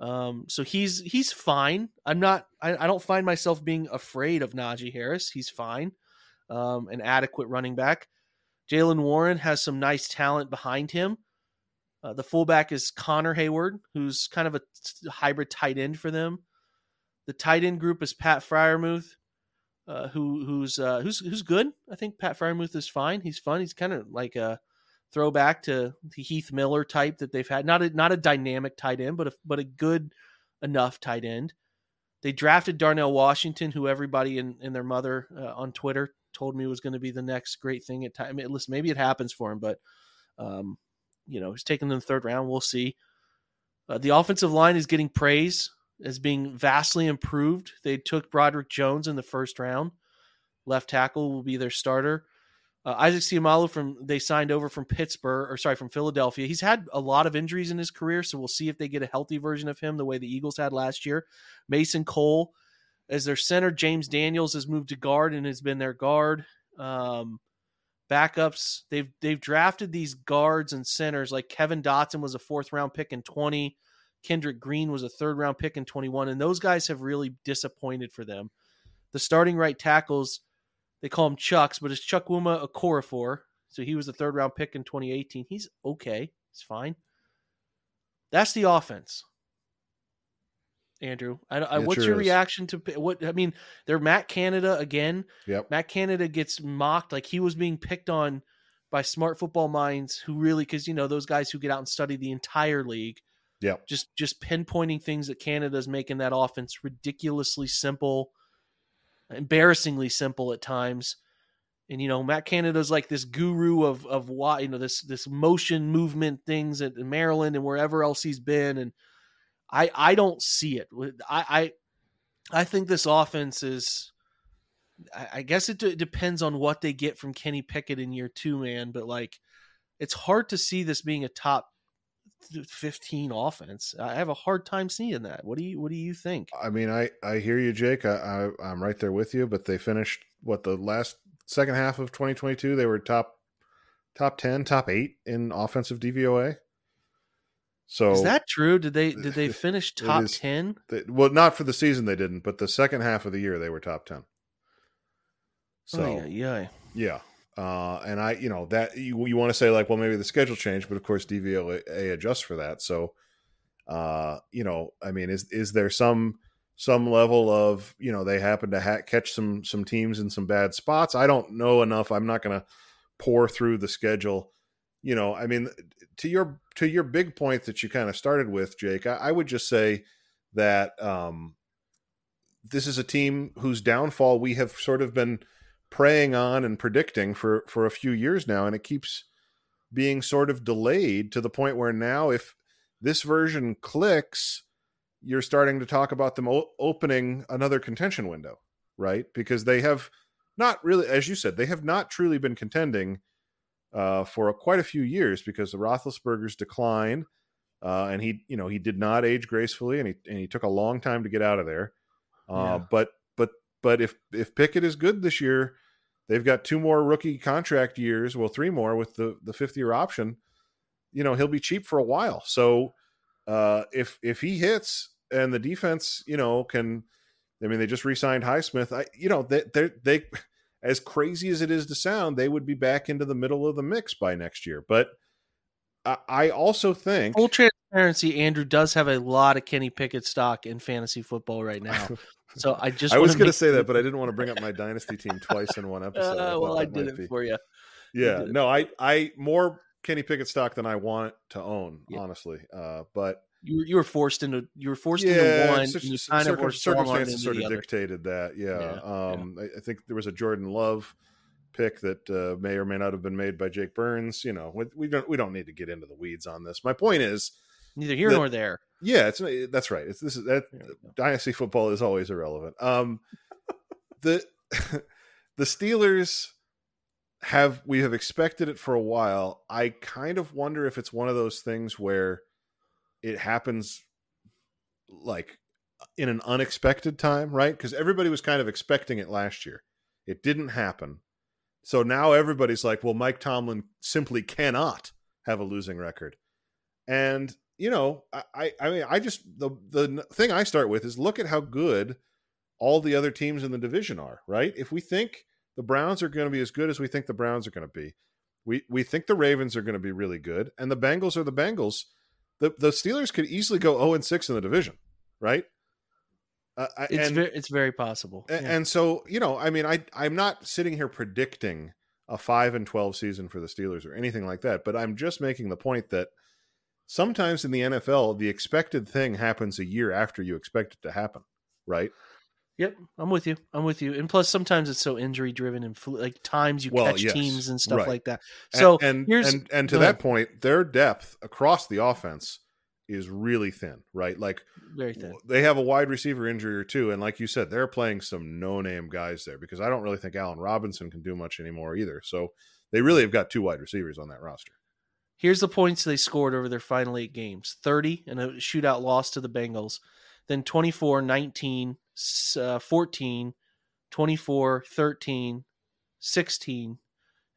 Um, so he's he's fine. I'm not. I, I, don't find myself being afraid of Najee Harris. He's fine. Um, an adequate running back. Jaylen Warren has some nice talent behind him. Uh, the fullback is Connor Heyward, who's kind of a hybrid tight end for them. The tight end group is Pat Freiermuth, uh, who who's uh, who's who's good. I think Pat Freiermuth is fine. He's fun. He's kind of like a throwback to the Heath Miller type that they've had. Not a not a dynamic tight end, but a, but a good enough tight end. They drafted Darnell Washington, who everybody and, their mother uh, on Twitter told me was going to be the next great thing at time. Listen, maybe it happens for him, but um, you know, he's taken in the third round. We'll see. Uh, the offensive line is getting praise as being vastly improved. They took Broderick Jones in the first round. Left tackle will be their starter. Uh, Isaac Seumalo from they signed over from Pittsburgh or sorry from Philadelphia. He's had a lot of injuries in his career, so we'll see if they get a healthy version of him the way the Eagles had last year. Mason Cole as their center. James Daniels has moved to guard and has been their guard. Um, backups they've they've drafted these guards and centers like Kevin Dotson was a fourth round pick in twenty. Kendrick Green was a third round pick in 21, and those guys have really disappointed for them. The starting right tackles they call him Chucks, but it's Chukwuma Okorafor. So he was the third round pick in 2018. He's okay. It's fine. That's the offense. Andrew, I, I, what's sure your is. reaction to what? I mean, they're Matt Canada again. Yep. Matt Canada gets mocked like he was being picked on by smart football minds who really, because you know those guys who get out and study the entire league. Yeah. Just just pinpointing things that Canada's making that offense ridiculously simple embarrassingly simple at times. And you know, Matt Canada's like this guru of of why you know this this motion movement things at Maryland and wherever else he's been, and I I don't see it. I I, I think this offense is. I guess it d- depends on what they get from Kenny Pickett in year two, man. But like, it's hard to see this being a top 15 offense. I have a hard time seeing that. What do you what do you think? I mean, I I hear you, Jake. I, I am right there with you. But they finished what the last second half of 2022. They were top top 10, top eight in offensive DVOA. So is that true? Did they did they finish top 10? well, not for the season they didn't, but the second half of the year they were top 10. So oh, yeah, yeah, yeah. Uh, and I, you know, that you, you want to say like, well, maybe the schedule changed, but of course DVOA adjusts for that. So, uh, you know, I mean, is is there some some level of you know they happen to ha- catch some some teams in some bad spots? I don't know enough. I'm not going to pour through the schedule. You know, I mean, to your to your big point that you kind of started with, Jake, I, I would just say that um, this is a team whose downfall we have sort of been preying on and predicting for for a few years now and it keeps being sort of delayed to the point where now if this version clicks you're starting to talk about them o- opening another contention window right because they have not really as you said they have not truly been contending uh, for a, quite a few years because the Roethlisberger's decline uh, and he you know he did not age gracefully and he and he took a long time to get out of there uh, yeah. but but if if Pickett is good this year, they've got two more rookie contract years, well, three more with the the fifth year option. You know, he'll be cheap for a while. So uh, if if he hits and the defense, you know, can, I mean, they just re-signed Highsmith. I, you know, they they they as crazy as it is to sound, they would be back into the middle of the mix by next year. But I, I also think full transparency, Andrew does have a lot of Kenny Pickett stock in fantasy football right now. So I just I was going to say that, but I didn't want to bring up my dynasty team twice in one episode. Uh, well, I did it be. for you. Yeah, no, I I more Kenny Pickett stock than I want to own, yeah. honestly. Uh, but you you were forced into you were forced yeah, into one. Such, you kind circum, of circumstances sort of dictated that. Yeah, yeah um, I, I, think there was a Jordan Love pick that uh, may or may not have been made by Jake Burns. You know, we, we don't we don't need to get into the weeds on this. My point is neither here that, nor there. Yeah, it's that's right. It's this is that dynasty football is always irrelevant. Um, the the Steelers have we have expected it for a while. I kind of wonder if it's one of those things where it happens like in an unexpected time, right? Because everybody was kind of expecting it last year. It didn't happen. So now everybody's like, well, Mike Tomlin simply cannot have a losing record. And you know, I I mean, I just the the thing I start with is look at how good all the other teams in the division are, right? If we think the Browns are going to be as good as we think the Browns are going to be, we we think the Ravens are going to be really good, and the Bengals are the Bengals. The the Steelers could easily go 0 and 6 in the division, right? Uh, It's and, very, it's very possible. Yeah. and so you know, I mean, I I'm not sitting here predicting a five and twelve season for the Steelers or anything like that, but I'm just making the point that sometimes in the NFL, the expected thing happens a year after you expect it to happen, right? Yep, I'm with you. I'm with you. And plus, sometimes it's so injury driven and flu- like times you Well, catch yes, teams and stuff right. like that. So and here's and and to that ahead. point, their depth across the offense is really thin, right? Like very thin. they have a wide receiver injury or two, and like you said, they're playing some no-name guys there because I don't really think Allen Robinson can do much anymore either. So they really have got two wide receivers on that roster. Here's the points they scored over their final eight games 30 and a shootout loss to the Bengals, then 24, 19, s- uh, 14, 24, 13, 16,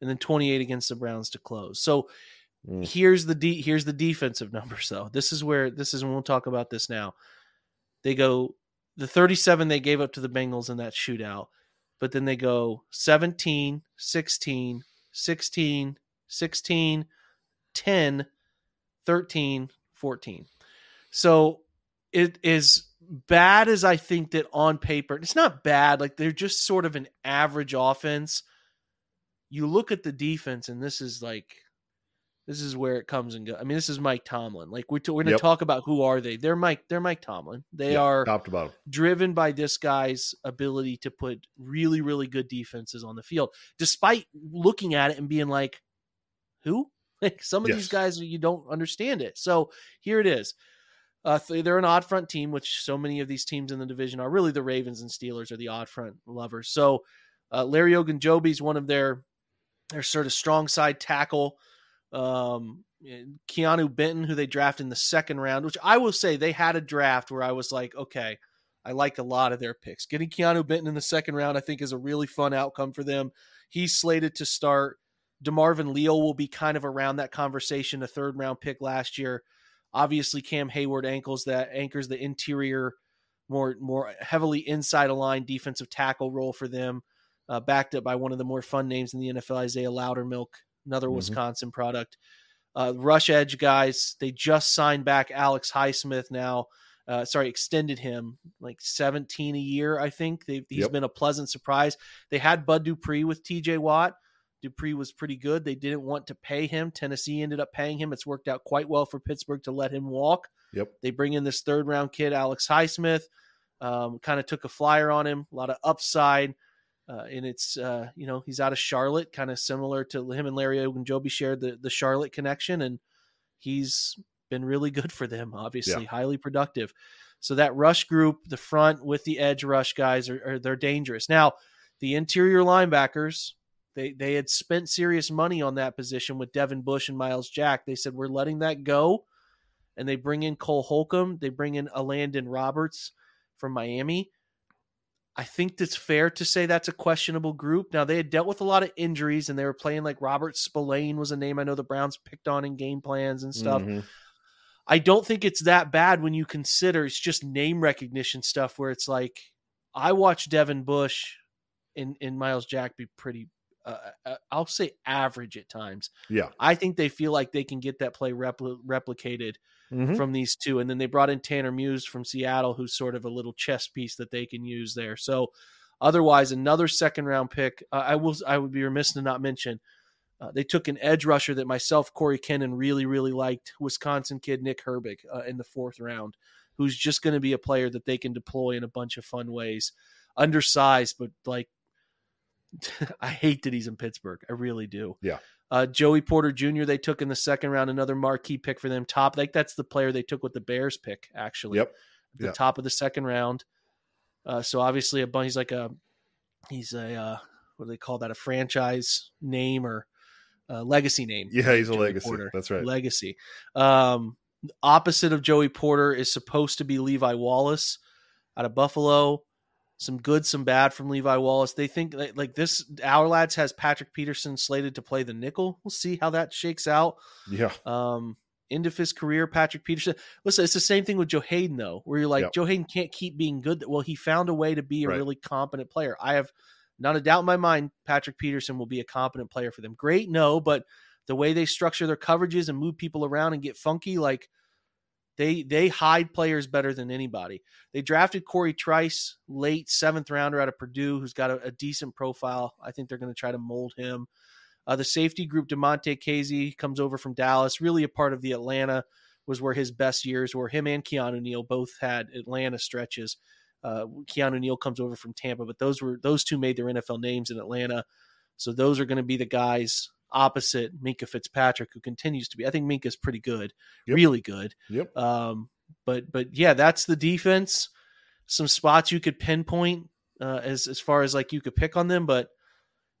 and then 28 against the Browns to close. So Mm. here's the de- here's the defensive numbers though. This is where this is when we'll talk about this now. They go the 37 they gave up to the Bengals in that shootout, but then they go 17, 16, 16, 16, 10, 13, 14. So it is bad as I think that on paper. It's not bad. Like they're just sort of an average offense. You look at the defense, and this is like, this is where it comes and goes. I mean, this is Mike Tomlin. Like we're, t- we're going to Yep. talk about who are they? They're Mike. They're Mike Tomlin. They are top to bottom. driven by this guy's ability to put really, really good defenses on the field, despite looking at it and being like, who? Like some of these guys, you don't understand it. So here it is. Uh, they're an odd front team, which so many of these teams in the division are. Really, the Ravens and Steelers are the odd front lovers. So uh, Larry Ogunjobi is one of their their sort of strong side tackle. Um, Keanu Benton, who they draft in the second round, which I will say they had a draft where I was like, okay, I like a lot of their picks. Getting Keanu Benton in the second round, I think, is a really fun outcome for them. He's slated to start. DeMarvin Leal will be kind of around that conversation, a third round pick last year. Obviously, Cam Heyward ankles that anchors the interior, more more heavily inside aligned defensive tackle role for them, uh, backed up by one of the more fun names in the NFL, Isaiah Loudermilk, another Mhm. Wisconsin product. Uh, rush edge guys, they just signed back Alex Highsmith now. Uh, sorry, extended him like 17 a year, I think. They've, he's Yep. been a pleasant surprise. They had Bud Dupree with TJ Watt. Dupree was pretty good. They didn't want to pay him. Tennessee ended up paying him. It's worked out quite well for Pittsburgh to let him walk. Yep. They bring in this third round kid, Alex Highsmith. Um, kind of took a flyer on him, a lot of upside. Uh, and it's, uh, you know, he's out of Charlotte, kind of similar to him and Larry Ogunjobi shared the, the Charlotte connection. And he's been really good for them, obviously, highly productive. So that rush group, the front with the edge rush guys, are, are they're dangerous. Now, the interior linebackers, they they had spent serious money on that position with Devin Bush and Myles Jack. They said we're letting that go, and they bring in Cole Holcomb. They bring in Elandon Roberts from Miami. I think it's fair to say that's a questionable group. Now they had dealt with a lot of injuries, and they were playing like Robert Spillane was a name I know the Browns picked on in game plans and stuff. Mhm. I don't think it's that bad when you consider it's just name recognition stuff where it's like I watched Devin Bush and, and Myles Jack be pretty, uh, uh, I'll say average at times. Yeah. I think they feel like they can get that play repli- replicated Mhm. from these two. And then they brought in Tanner Muse from Seattle, who's sort of a little chess piece that they can use there. So otherwise, another second round pick. Uh, I will, I would be remiss to not mention. Uh, they took an edge rusher that myself, Corey Kennan, really, really liked. Wisconsin kid Nick Herbig uh, in the fourth round, who's just going to be a player that they can deploy in a bunch of fun ways. Undersized, but like, I hate that he's in Pittsburgh. I really do. Yeah. Uh, Joey Porter Jr. They took in the second round, another marquee pick for them. Top, like that's the player they took with the Bears pick, actually. Yep. At the Yeah. top of the second round. Uh, so obviously a bunch. He's like a, he's a uh, what do they call that? A franchise name or a legacy name? Yeah, he's a legacy. Porter. That's right. Legacy. Um, opposite of Joey Porter is supposed to be Levi Wallace out of Buffalo. Some good, some bad from Levi Wallace. They think that, like this, Ourlads has Patrick Peterson slated to play the nickel. We'll see how that shakes out. yeah. Um, end of his career, Patrick Peterson. Listen, it's the same thing with Joe Haden, though, where you're like, Yep. Joe Haden can't keep being good. Well, he found a way to be a Right. really competent player. I have not a doubt in my mind Patrick Peterson will be a competent player for them. Great, no, but the way they structure their coverages and move people around and get funky, like They they hide players better than anybody. They drafted Cory Trice, late seventh rounder out of Purdue, who's got a, a decent profile. I think they're going to try to mold him. Uh, the safety group, Damontae Kazee comes over from Dallas, really a part of the Atlanta was where his best years were. Him and Keanu Neal both had Atlanta stretches. Uh, Keanu Neal comes over from Tampa, but those were those two made their NFL names in Atlanta. So those are going to be the guys opposite Minkah Fitzpatrick, who continues to be. I think Minkah's pretty good, yep. really good. Yep. Um, but but yeah, that's the defense. Some spots you could pinpoint uh, as as far as like you could pick on them, but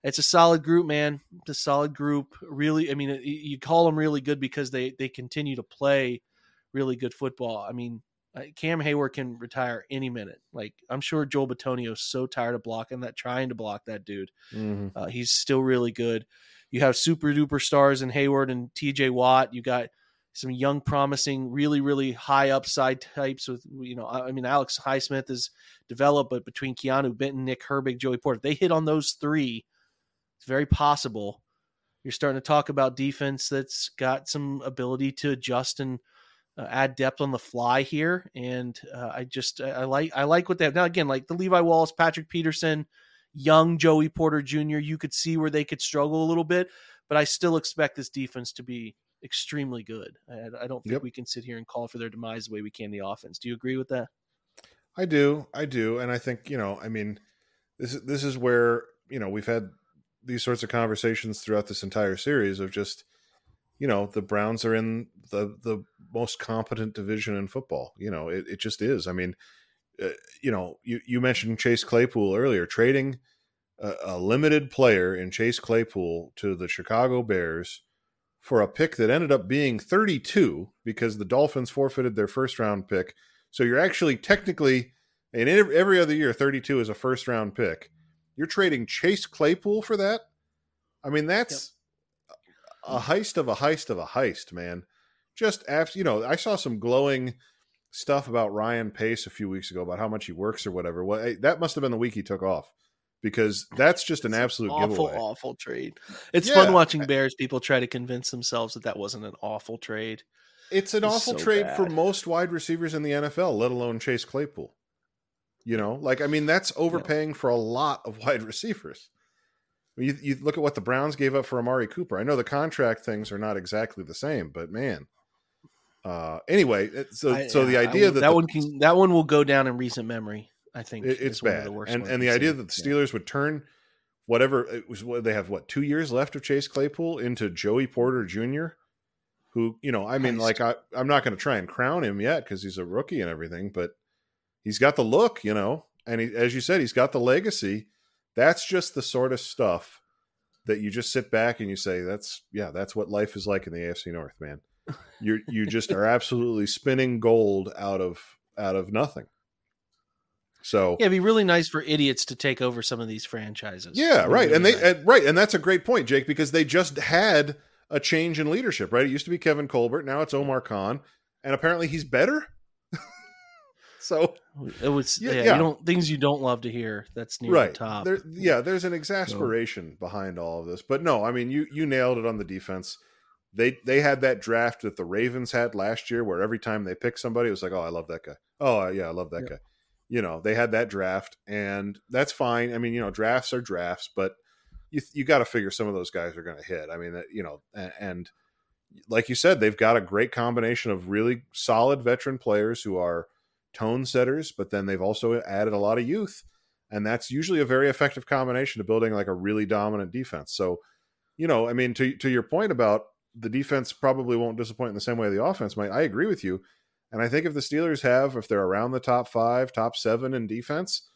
it's a solid group, man. It's a solid group. Really, I mean, you call them really good because they they continue to play really good football. I mean, Cam Heyward can retire any minute. Like I'm sure Joel Bitonio is so tired of blocking that, trying to block that dude. Mm-hmm. Uh, he's still really good. You have super duper stars in Heyward and T.J. Watt. You got some young, promising, really really high upside types. With you know, I mean, Alex Highsmith is developed, but between Keanu Benton, Nick Herbig, Joey Porter, if they hit on those three it's very possible. You're starting to talk about defense that's got some ability to adjust and uh, add depth on the fly here, and uh, I just I like I like what they have now. Again, like the Levi Wallace, Patrick Peterson, young Joey Porter Jr. You could see where they could struggle a little bit, but I still expect this defense to be extremely good. I, I don't think yep. we can sit here and call for their demise the way we can the offense. Do you agree with that? I do, I do, and I think you know, I mean, this is this is where you know we've had these sorts of conversations throughout this entire series of just you know the Browns are in the the most competent division in football. You know, it, it just is. I mean, uh, you know, you you mentioned Chase Claypool earlier, trading a, a, limited player in Chase Claypool to the Chicago Bears for a pick that ended up being 32 because the Dolphins forfeited their first round pick. So you're actually technically in every other year 32 is a first round pick you're trading Chase Claypool for that? I mean, that's yep. a heist of a heist of a heist, man. Just after, you know, I saw some glowing stuff about Ryan Pace a few weeks ago about how much he works or whatever. Well, that must have been the week he took off because oh, that's just an absolute awful, giveaway. awful trade. It's yeah. fun watching Bears people try to convince themselves that that wasn't an awful trade. It's an awful so trade bad. for most wide receivers in the NFL, let alone Chase Claypool. You know, like I mean, that's overpaying yeah. for a lot of wide receivers. You, you look at what the Browns gave up for Amari Cooper. I know the contract things are not exactly the same, but man. Uh, anyway, so I, so the idea that that the, one can that one will go down in recent memory. I think it, it's bad, and and the idea that the Steelers yeah. would turn whatever it was, what they have what two years left of Chase Claypool into Joey Porter Jr., who you know, I mean, like I I'm not going to try and crown him yet because he's a rookie and everything, but he's got the look, you know, and he, as you said, he's got the legacy. That's just the sort of stuff that you just sit back and you say, "That's yeah, that's what life is like in the AFC North, man." You you just are absolutely spinning gold out of out of nothing. So yeah, it'd be really nice for idiots to take over some of these franchises. Yeah, right, and they and, right, and that's a great point, Jake, because they just had a change in leadership. Right, it used to be Kevin Colbert, now it's Omar Khan, and apparently he's better. So it was yeah, yeah, You don't things you don't love to hear. That's near right. the top. There, yeah, there's an exasperation so. behind all of this, but no, I mean you you nailed it on the defense. They they had that draft that the Ravens had last year, where every time they pick somebody, it was like, oh, I love that guy. Oh uh, yeah, I love that yeah. guy. You know, they had that draft, and that's fine. I mean, you know, drafts are drafts, but you you got to figure some of those guys are going to hit. I mean, that you know, and, and like you said, they've got a great combination of really solid veteran players who are tone setters, but then they've also added a lot of youth. And that's usually a very effective combination to building like a really dominant defense. So, you know, I mean, to to your point about the defense probably won't disappoint in the same way the offense might. I agree with you. And I think if the Steelers have, if they're around the top five, top seven in defense,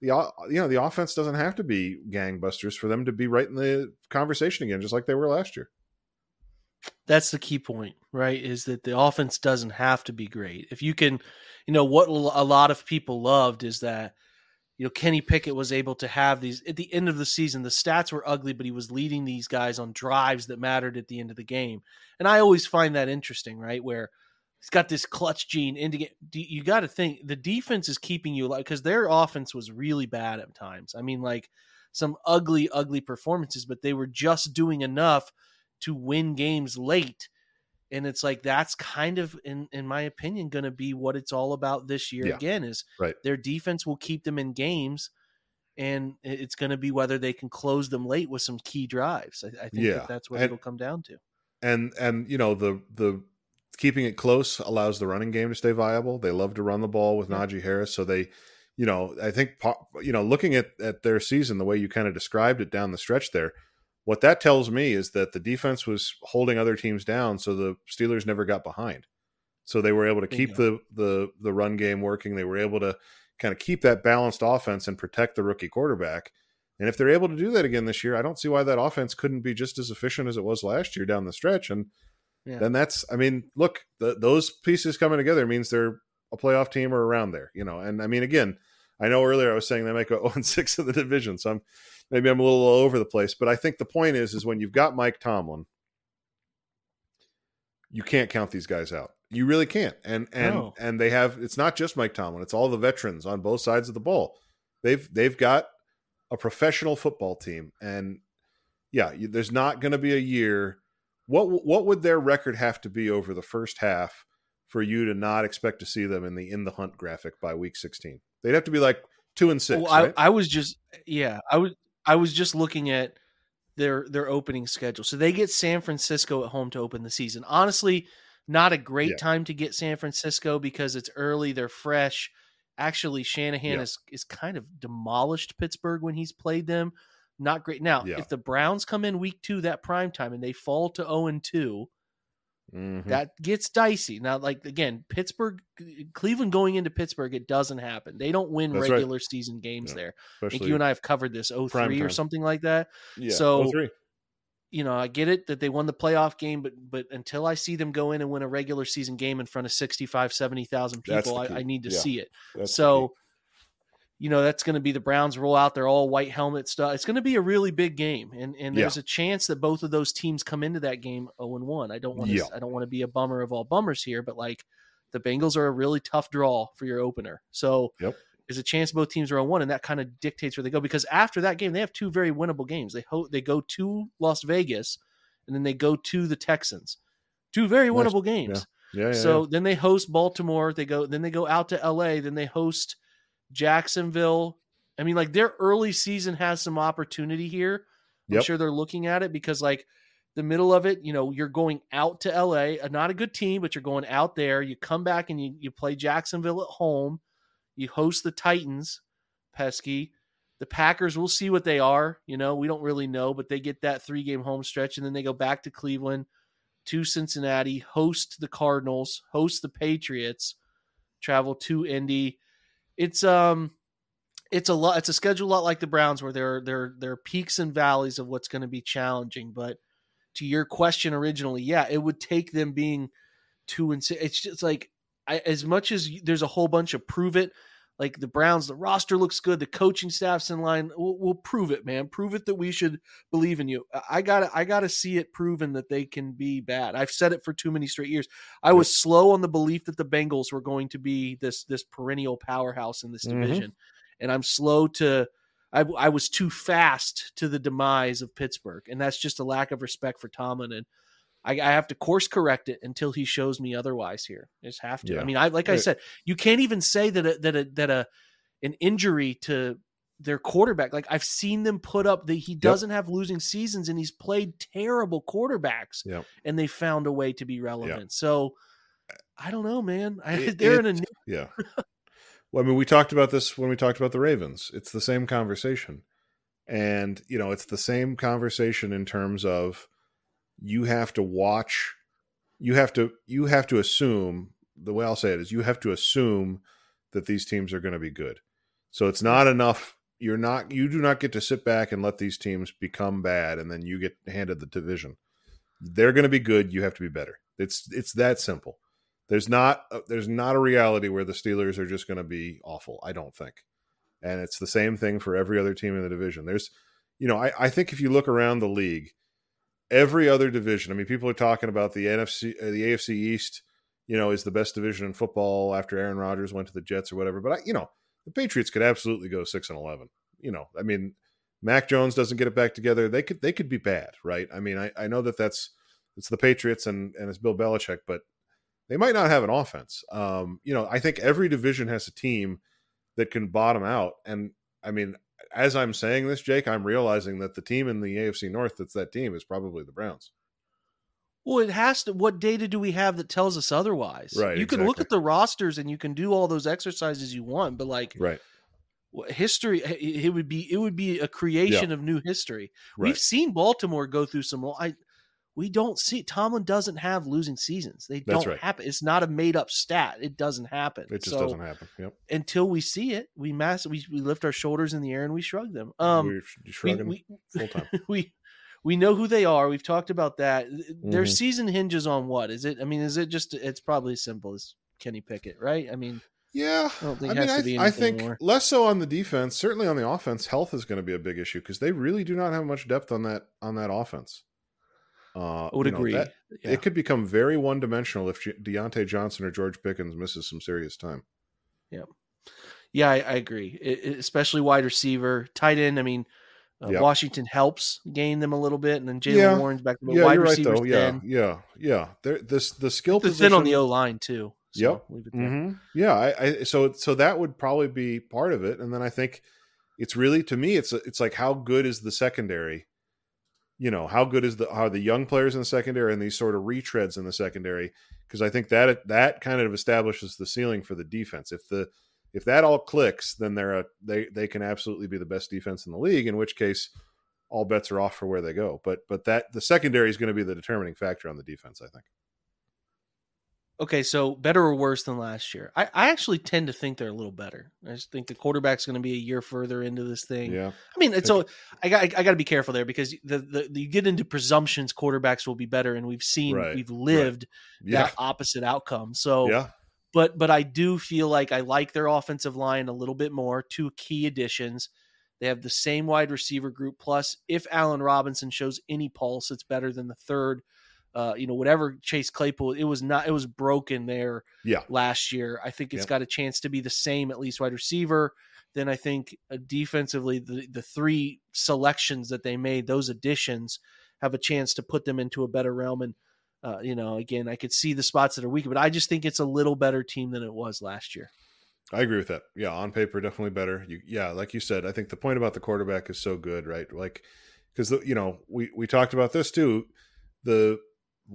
the you know the offense doesn't have to be gangbusters for them to be right in the conversation again, just like they were last year. That's the key point, right? Is that the offense doesn't have to be great. If you can you know what a lot of people loved is that you know Kenny Pickett was able to have these at the end of the season. The stats were ugly, but he was leading these guys on drives that mattered at the end of the game. And I always find that interesting, right? Where he's got this clutch gene. Into you got to think the defense is keeping you alive because their offense was really bad at times. I mean, like some ugly, ugly performances, but they were just doing enough to win games late And it's like that's kind of in in my opinion going to be what it's all about this year Yeah. again is Right. their defense will keep them in games and it's going to be whether they can close them late with some key drives. I, I think Yeah. that that's what And- it'll come down to. and and you know the the keeping it close allows the running game to stay viable. They love to run the ball with Yeah. Najee Harris, so they, you know, I think you know, looking at at their season the way you kind of described it down the stretch there, what that tells me is that the defense was holding other teams down, so the Steelers never got behind. So they were able to keep the the the run game working. They were able to kind of keep that balanced offense and protect the rookie quarterback. And if they're able to do that again this year, I don't see why that offense couldn't be just as efficient as it was last year down the stretch. And Yeah. then that's, I mean, look, the, those pieces coming together means they're a playoff team or around there, you know. And I mean, again, I know earlier I was saying they might go 0 6 in the division, so I'm maybe I'm a little all over the place. But I think the point is, is when you've got Mike Tomlin, you can't count these guys out. You really can't. And and No. and they have it's not just Mike Tomlin, it's all the veterans on both sides of the ball. They've they've got a professional football team and yeah, you, there's not going to be a year what what would their record have to be over the first half for you to not expect to see them in the in the hunt graphic by week 16? They'd have to be like 2 and 6, Well, I. I was just yeah, I was I was just looking at their their opening schedule. So they get San Francisco at home to open the season. Honestly, not a great Yeah. time to get San Francisco because it's early, they're fresh. Actually, Shanahan Yeah. is is kind of demolished Pittsburgh when he's played them. Not great. Now, Yeah. if the Browns come in week two that prime time and they fall to 0 and 2, Mhm. that gets dicey. Now, like again, Pittsburgh, Cleveland going into Pittsburgh, it doesn't happen. They don't win That's right. regular season games Yeah. there. I think you and I have covered this 03 or something like that. yeah, so- 03. You know, I get it that they won the playoff game, but but until I see them go in and win a regular season game in front of 65, 70,000 That's people, I. I need to Yeah. see it. That's so, you know, that's going to be the Browns roll out their all white helmet stuff. It's going to be a really big game, and and Yeah. there's a chance that both of those teams come into that game 0 and 1. I don't want to Yeah. I don't want to be a bummer of all bummers here, but like the Bengals are a really tough draw for your opener. So Yep. there's a chance both teams are oh on one, and that kind of dictates where they go. Because after that game, they have two very winnable games. They ho- they go to Las Vegas, and then they go to the Texans. Two very Nice. winnable games. Yeah, yeah, so yeah. then they host Baltimore. They go then they go out to L.A. Then they host Jacksonville. I mean, like their early season has some opportunity here. I'm Yep. sure they're looking at it because like the middle of it, you know, you're going out to LA, uh, not a good team, but you're going out there. You come back and you, you play Jacksonville at home. You host the Titans, pesky. The Packers, we'll see what they are. You know, we don't really know, but they get that three game home stretch and then they go back to Cleveland, to Cincinnati, host the Cardinals, host the Patriots, travel to Indy. It's um it's a lot it's a schedule a lot like the Browns where there are there there are peaks and valleys of what's going to be challenging. But to your question originally, yeah, it would take them being two and six. It's just like I, as much as there's a whole bunch of prove it. Like the Browns, the roster looks good. The coaching staff's in line. We'll, we'll prove it, man. Prove it that we should believe in you. I got to I got to see it proven that they can be bad. I've said it for too many straight years. I was slow on the belief that the Bengals were going to be this this perennial powerhouse in this Mhm. division, and I'm slow to. I, I was too fast to the demise of Pittsburgh, and that's just a lack of respect for Tomlin. And I, I have to course correct it until he shows me otherwise. Here, I just have to. Yeah. I mean, I like I said, you can't even say that a, that a, that a an injury to their quarterback. Like I've seen them put up that he doesn't have losing seasons, and he's played terrible quarterbacks, Yep. and they found a way to be relevant. So I don't know, man. I, It- they're in a it- yeah. Well, I mean, we talked about this when we talked about the Ravens. It's the same conversation. And, you know, it's the same conversation in terms of you have to watch you have to you have to assume the way I'll say it is you have to assume that these teams are going to be good. So it's not enough you're not you do not get to sit back and let these teams become bad and then you get handed the division. They're going to be good, you have to be better. It's it's that simple. There's not uh, there's not a reality where the Steelers are just going to be awful. I don't think, and it's the same thing for every other team in the division. There's, you know, I, I think if you look around the league, every other division. I mean, people are talking about the NFC, uh, the AFC East. You know, is the best division in football after Aaron Rodgers went to the Jets or whatever. But I, you know, the Patriots could absolutely go six and eleven. You know, I mean, Mac Jones doesn't get it back together. They could they could be bad, right? I mean, I, I know that that's it's the Patriots and and it's Bill Belichick, but they might not have an offense. Um, you know, I think every division has a team that can bottom out. And I mean, as I'm saying this, Jake, I'm realizing that the team in the AFC North that's that team is probably the Browns. Well, it has to. What data do we have that tells us otherwise? Right, You can look at the rosters and you can do all those exercises you want, but like Right. history, it would be it would be a creation of new history. We've seen Baltimore go through some. I we don't see Tomlin doesn't have losing seasons. They That's don't right. happen. It's not a made up stat. It doesn't happen. It just So, doesn't happen. Yep. until we see it. We mass we, we lift our shoulders in the air and we shrug them. Um, We're sh- we, we, full time. we we know who they are. We've talked about that. Their Mhm. season hinges on what? Is it? I mean, is it just? It's probably as simple as Kenny Pickett, right? I mean, Yeah, I don't think I mean, has I, to be I think more. less so on the defense. Certainly on the offense, health is going to be a big issue because they really do not have much depth on that on that offense. Uh, I would you know, agree. that- Yeah. It could become very one dimensional if Diontae Johnson or George Pickens misses some serious time. Yeah, I, I agree. It, especially wide receiver, tight end. I mean, uh, Yep. Washington helps gain them a little bit, and then Jaylen Yeah. Warren's back. But yeah, wide you're right receivers though. Yeah, thin. yeah, yeah. There, this the skill The position thin on the O line too. So Yep. leave it there. Mhm. Yeah, I, I so so that would probably be part of it, and then I think it's really to me it's it's like how good is the secondary? You know, how good is the are the young players in the secondary and these sort of retreads in the secondary? Because I think that that kind of establishes the ceiling for the defense. If the if that all clicks, then they're a they they can absolutely be the best defense in the league. In which case, all bets are off for where they go. But but that the secondary is going to be the determining factor on the defense. I think. Okay, so better or worse than last year? I, I actually tend to think they're a little better. I just think the quarterback's going to be a year further into this thing. Yeah. I mean, it's so I got I got to be careful there because the, the you get into presumptions quarterbacks will be better, and we've seen Right, we've lived Yeah. that opposite outcome. So, Yeah. but but I do feel like I like their offensive line a little bit more. Two key additions. They have the same wide receiver group. Plus, if Allen Robinson shows any pulse, it's better than the third. Uh, you know, whatever Chase Claypool, it was not. It was broken there Yeah. last year. I think it's Yep. got a chance to be the same at least wide receiver. Then I think uh, defensively, the the three selections that they made, those additions, have a chance to put them into a better realm. And uh, you know, again, I could see the spots that are weak, but I just think it's a little better team than it was last year. I agree with that. Yeah, on paper, definitely better. You, yeah, like you said, I think the point about the quarterback is so good, right? Like, because you know, we we talked about this too. The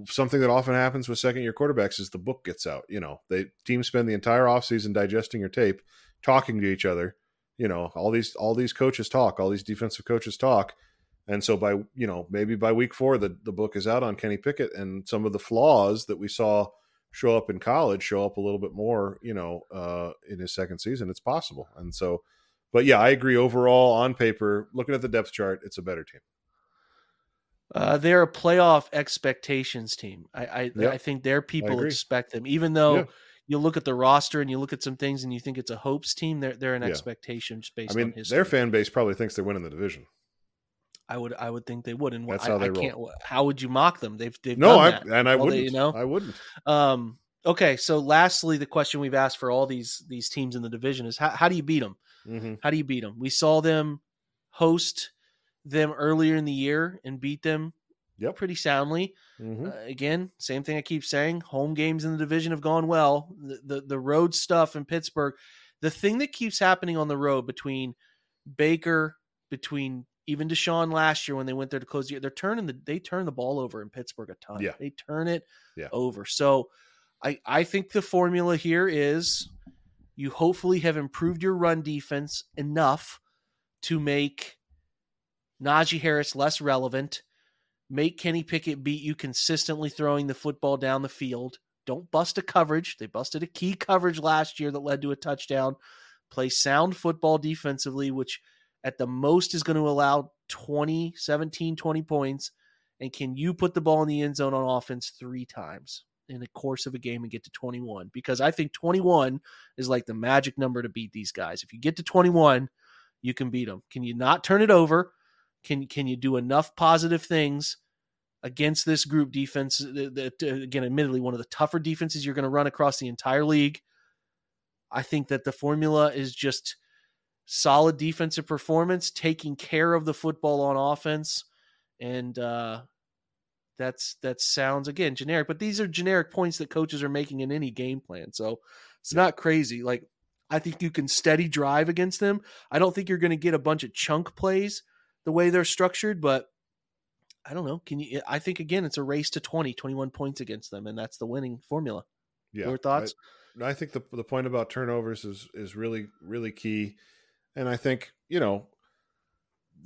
something that often happens with second year quarterbacks is the book gets out. You know, they teams spend the entire offseason digesting your tape, talking to each other. You know, all these all these coaches talk, all these defensive coaches talk. And so by you know maybe by week four the the book is out on Kenny Pickett and some of the flaws that we saw show up in college show up a little bit more you know uh in his second season it's possible and so but yeah i agree overall on paper looking at the depth chart it's a better team Uh, they're a playoff expectations team. I I, Yep. I think their people expect them, even though Yeah. you look at the roster and you look at some things and you think it's a hopes team. They're they're an Yeah. expectation based i mean on history. their fan base probably thinks they're winning the division I would I would think they would. And That's I, how they I roll. can't. How would you mock them? They've they've no done i and i wouldn't you know? i wouldn't Um, okay, so lastly, the question we've asked for all these these teams in the division is how, how do you beat them? hmm How do you beat them? We saw them host them earlier in the year and beat them Yep. pretty soundly. hmm Uh, again, same thing I keep saying. Home games in the division have gone well. The, the the road stuff in Pittsburgh, the thing that keeps happening on the road between Baker, between even Deshaun last year when they went there to close the year, they're turning the they turn the ball over in Pittsburgh a ton. Yeah. They turn it Yeah. over. So I I think the formula here is you hopefully have improved your run defense enough to make Najee Harris less relevant make Kenny Pickett beat you consistently throwing the football down the field. Don't bust a coverage. They busted a key coverage last year that led to a touchdown. Play sound football defensively, which at the most is going to allow 20, 17, 20 points. And can you put the ball in the end zone on offense three times in the course of a game and get to 21? Because I think 21 is like the magic number to beat these guys. If you get to 21, you can beat them. Can you not turn it over? Can can you do enough positive things against this group defense? That, that, uh, again, admittedly, one of the tougher defenses you're going to run across the entire league. I think that the formula is just solid defensive performance, taking care of the football on offense, and uh, that's that sounds again generic, but these are generic points that coaches are making in any game plan. So it's not crazy. Like I think you can steady drive against them. I don't think you're going to get a bunch of chunk plays the way they're structured, but I don't know. Can you I think again it's a race to 20, 21 points against them and that's the winning formula. Yeah. Your thoughts? I, I think the the point about turnovers is is really really key. And I think, you know,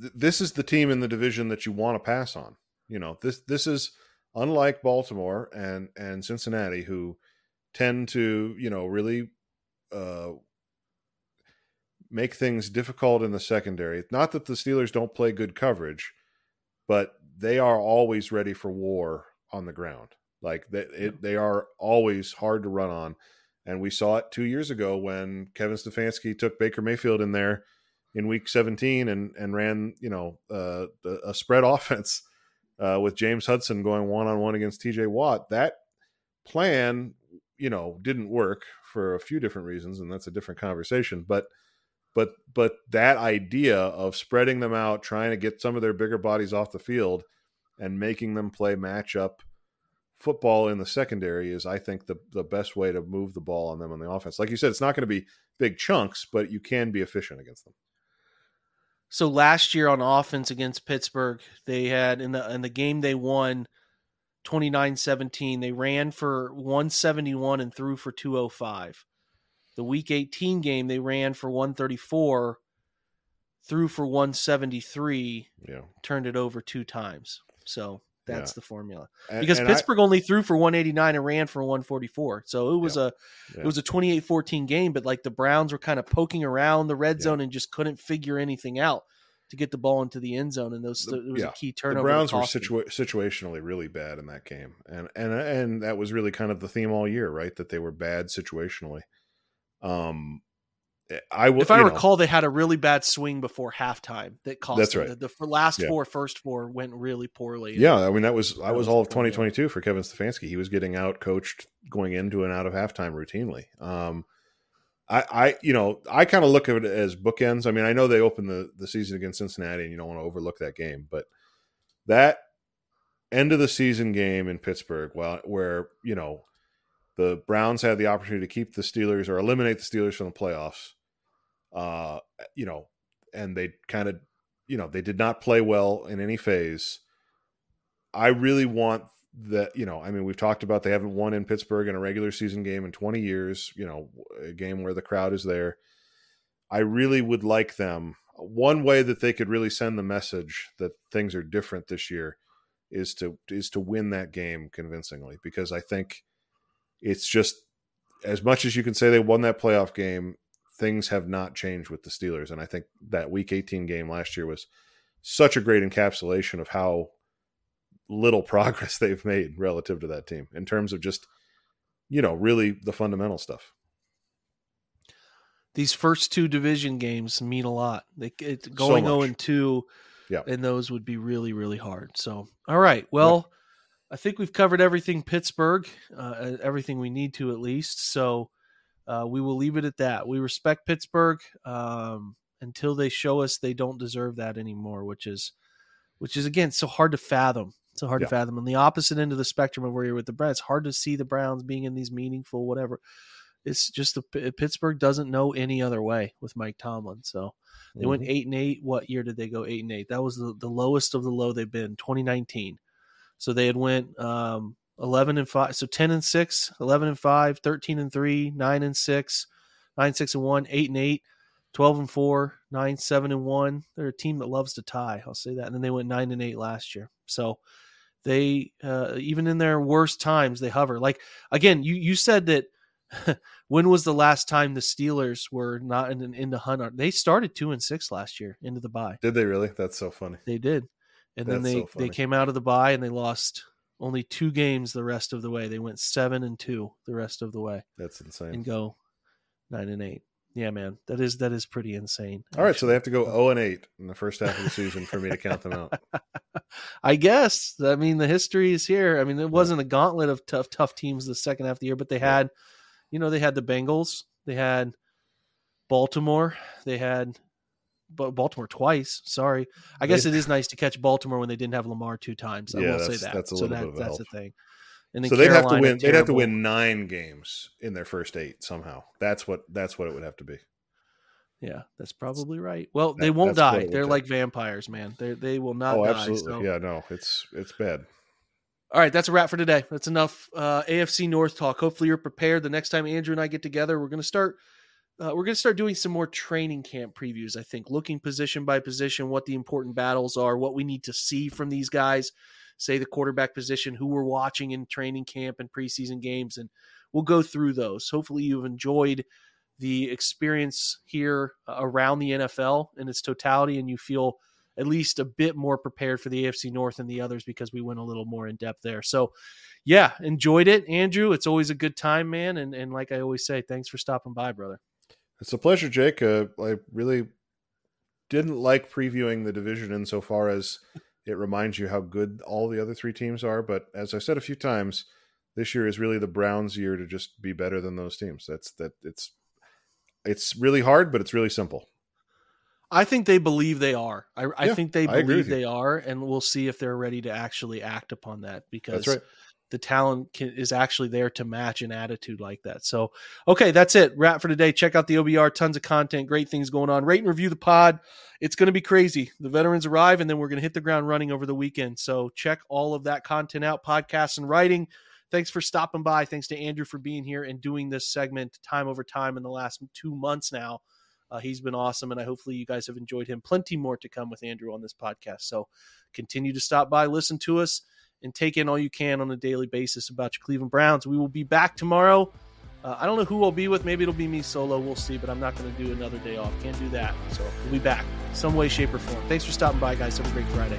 th- this is the team in the division that you want to pass on. You know, this this is unlike Baltimore and and Cincinnati who tend to, you know, really uh make things difficult in the secondary. Not that the Steelers don't play good coverage, but they are always ready for war on the ground. Like they, it, they are always hard to run on. And we saw it two years ago when Kevin Stefanski took Baker Mayfield in there in week 17 and, and ran, you know, uh, a spread offense uh, with James Hudson going one on one against TJ Watt. That plan, you know, didn't work for a few different reasons. And that's a different conversation. But but but that idea of spreading them out, trying to get some of their bigger bodies off the field, and making them play matchup football in the secondary is, I think, the the best way to move the ball on them on the offense. Like you said, it's not going to be big chunks, but you can be efficient against them. So last year on offense against Pittsburgh, they had in the in the game they won 29-17, they ran for 171 and threw for 205. The week 18 game, they ran for 134, threw for 173, Yeah. turned it over two times. So that's Yeah. the formula. Because and I- Pittsburgh only threw for 189 and ran for 144. So it was a Yeah. it was a 28-14 game, but like the Browns were kind of poking around the red zone and just couldn't figure anything out to get the ball into the end zone. And those The- it was yeah. a key the turnover. that Browns were situa- situationally really bad in that game, and and and that was really kind of the theme all year, right? That they were bad situationally. Um, I will. if I you know, recall, they had a really bad swing before halftime that cost. That's right. The, the last Yeah. four, first four went really poorly. yeah, I mean that was that was all of the formula. 2022 for Kevin Stefanski. He was getting out coached going into and out of halftime routinely. Um, I, I, you know, I kind of look at it as bookends. I mean, I know they opened the the season against Cincinnati, and you don't want to overlook that game, but that end of the season game in Pittsburgh, well, where you know the Browns had the opportunity to keep the Steelers or eliminate the Steelers from the playoffs. Uh, you know, and they kind of, you know, they did not play well in any phase. I really want that, you know, I mean, we've talked about they haven't won in Pittsburgh in a regular season game in 20 years, you know, a game where the crowd is there. I really would like them. One way that they could really send the message that things are different this year is to is to win that game convincingly because I think it's just as much as you can say they won that playoff game, things have not changed with the Steelers and I think that week 18 game last year was such a great encapsulation of how little progress they've made relative to that team in terms of just you know really the fundamental stuff. These first two division games mean a lot. They it, going much. 0 and 2 Yeah. and those would be really, really hard. So, all right. Well, I think we've covered everything Pittsburgh, uh, everything we need to at least. So, uh, we will leave it at that. We respect Pittsburgh um, until they show us they don't deserve that anymore, which is, which is again so hard to fathom. So hard Yeah. to fathom. On the opposite end of the spectrum of where you're with the Browns, it's hard to see the Browns being in these meaningful whatever. It's just the Pittsburgh doesn't know any other way with Mike Tomlin. So they went Mhm. eight and eight. What year did they go eight and eight? That was the, the lowest of the low they've been, 2019. So they had went um, 11 and five. So 10 and six, 11 and five, 13 and three, nine and six, nine, six and one, eight and eight, 12 and four, nine, seven and one. They're a team that loves to tie. I'll say that. And then they went nine and eight last year. So they, uh, even in their worst times, they hover. Like, again, you, you said that when was the last time the Steelers were not in, in the hunt? They started two and six last year into the bye. Did they really? That's so funny. They did, and then That's they so they came out of the bye and they lost only two games the rest of the way. They went seven and two the rest of the way That's insane. and go nine and eight. Yeah, man, that is that is pretty insane. All right, so they have to go 0 and 8 in the first half of the season for me to count them out. I guess. I mean, the history is here. I mean, it wasn't a gauntlet of tough, tough teams the second half of the year, but they had, you know, they had the Bengals, they had Baltimore, they had Baltimore twice. Sorry, I guess it is nice to catch Baltimore when they didn't have Lamar two times. I Yeah, will say that. that's a so that, bit of that's help. the thing. And then So they'd have to Carolina, win. They'd have to win nine games in their first eight somehow. That's what. That's what it would have to be. Yeah, that's probably right. Well, they won't die. They're like vampires, man. They they will not oh, die. absolutely. so- Yeah. No, it's it's bad. All right, that's a wrap for today. That's enough uh, AFC North talk. Hopefully, you're prepared. The next time Andrew and I get together, we're going to start. Uh, we're going to start doing some more training camp previews. I think looking position by position, what the important battles are, what we need to see from these guys. Say the quarterback position, who we're watching in training camp and preseason games, and we'll go through those. Hopefully, you've enjoyed the experience here uh, around the NFL in its totality, and you feel at least a bit more prepared for the AFC North and the others because we went a little more in depth there. So, yeah, enjoyed it, Andrew. It's always a good time, man. And and like I always say, thanks for stopping by, brother. It's a pleasure, Jake. Uh, I really didn't like previewing the division insofar as it reminds you how good all the other three teams are. But as I said a few times, this year is really the Browns' year to just be better than those teams. That's that. It's it's really hard, but it's really simple. I think they believe they are. I, I think they believe they are, and we'll see if they're ready to actually act upon that because That's right. The talent can, is actually there to match an attitude like that. So, okay, that's it. Wrap for today. Check out the OBR. Tons of content, great things going on. Rate and review the pod. It's going to be crazy. The veterans arrive, and then we're going to hit the ground running over the weekend. So, check all of that content out, podcasts and writing. Thanks for stopping by. Thanks to Andrew for being here and doing this segment time over time in the last two months now. Uh, he's been awesome, and I hopefully you guys have enjoyed him. Plenty more to come with Andrew on this podcast. So continue to stop by, listen to us, and take in all you can on a daily basis about your Cleveland Browns. We will be back tomorrow. Uh, I don't know who I'll be with. Maybe it'll be me solo. We'll see, but I'm not going to do another day off. Can't do that. So we'll be back some way, shape, or form. Thanks for stopping by, guys. Have a great Friday.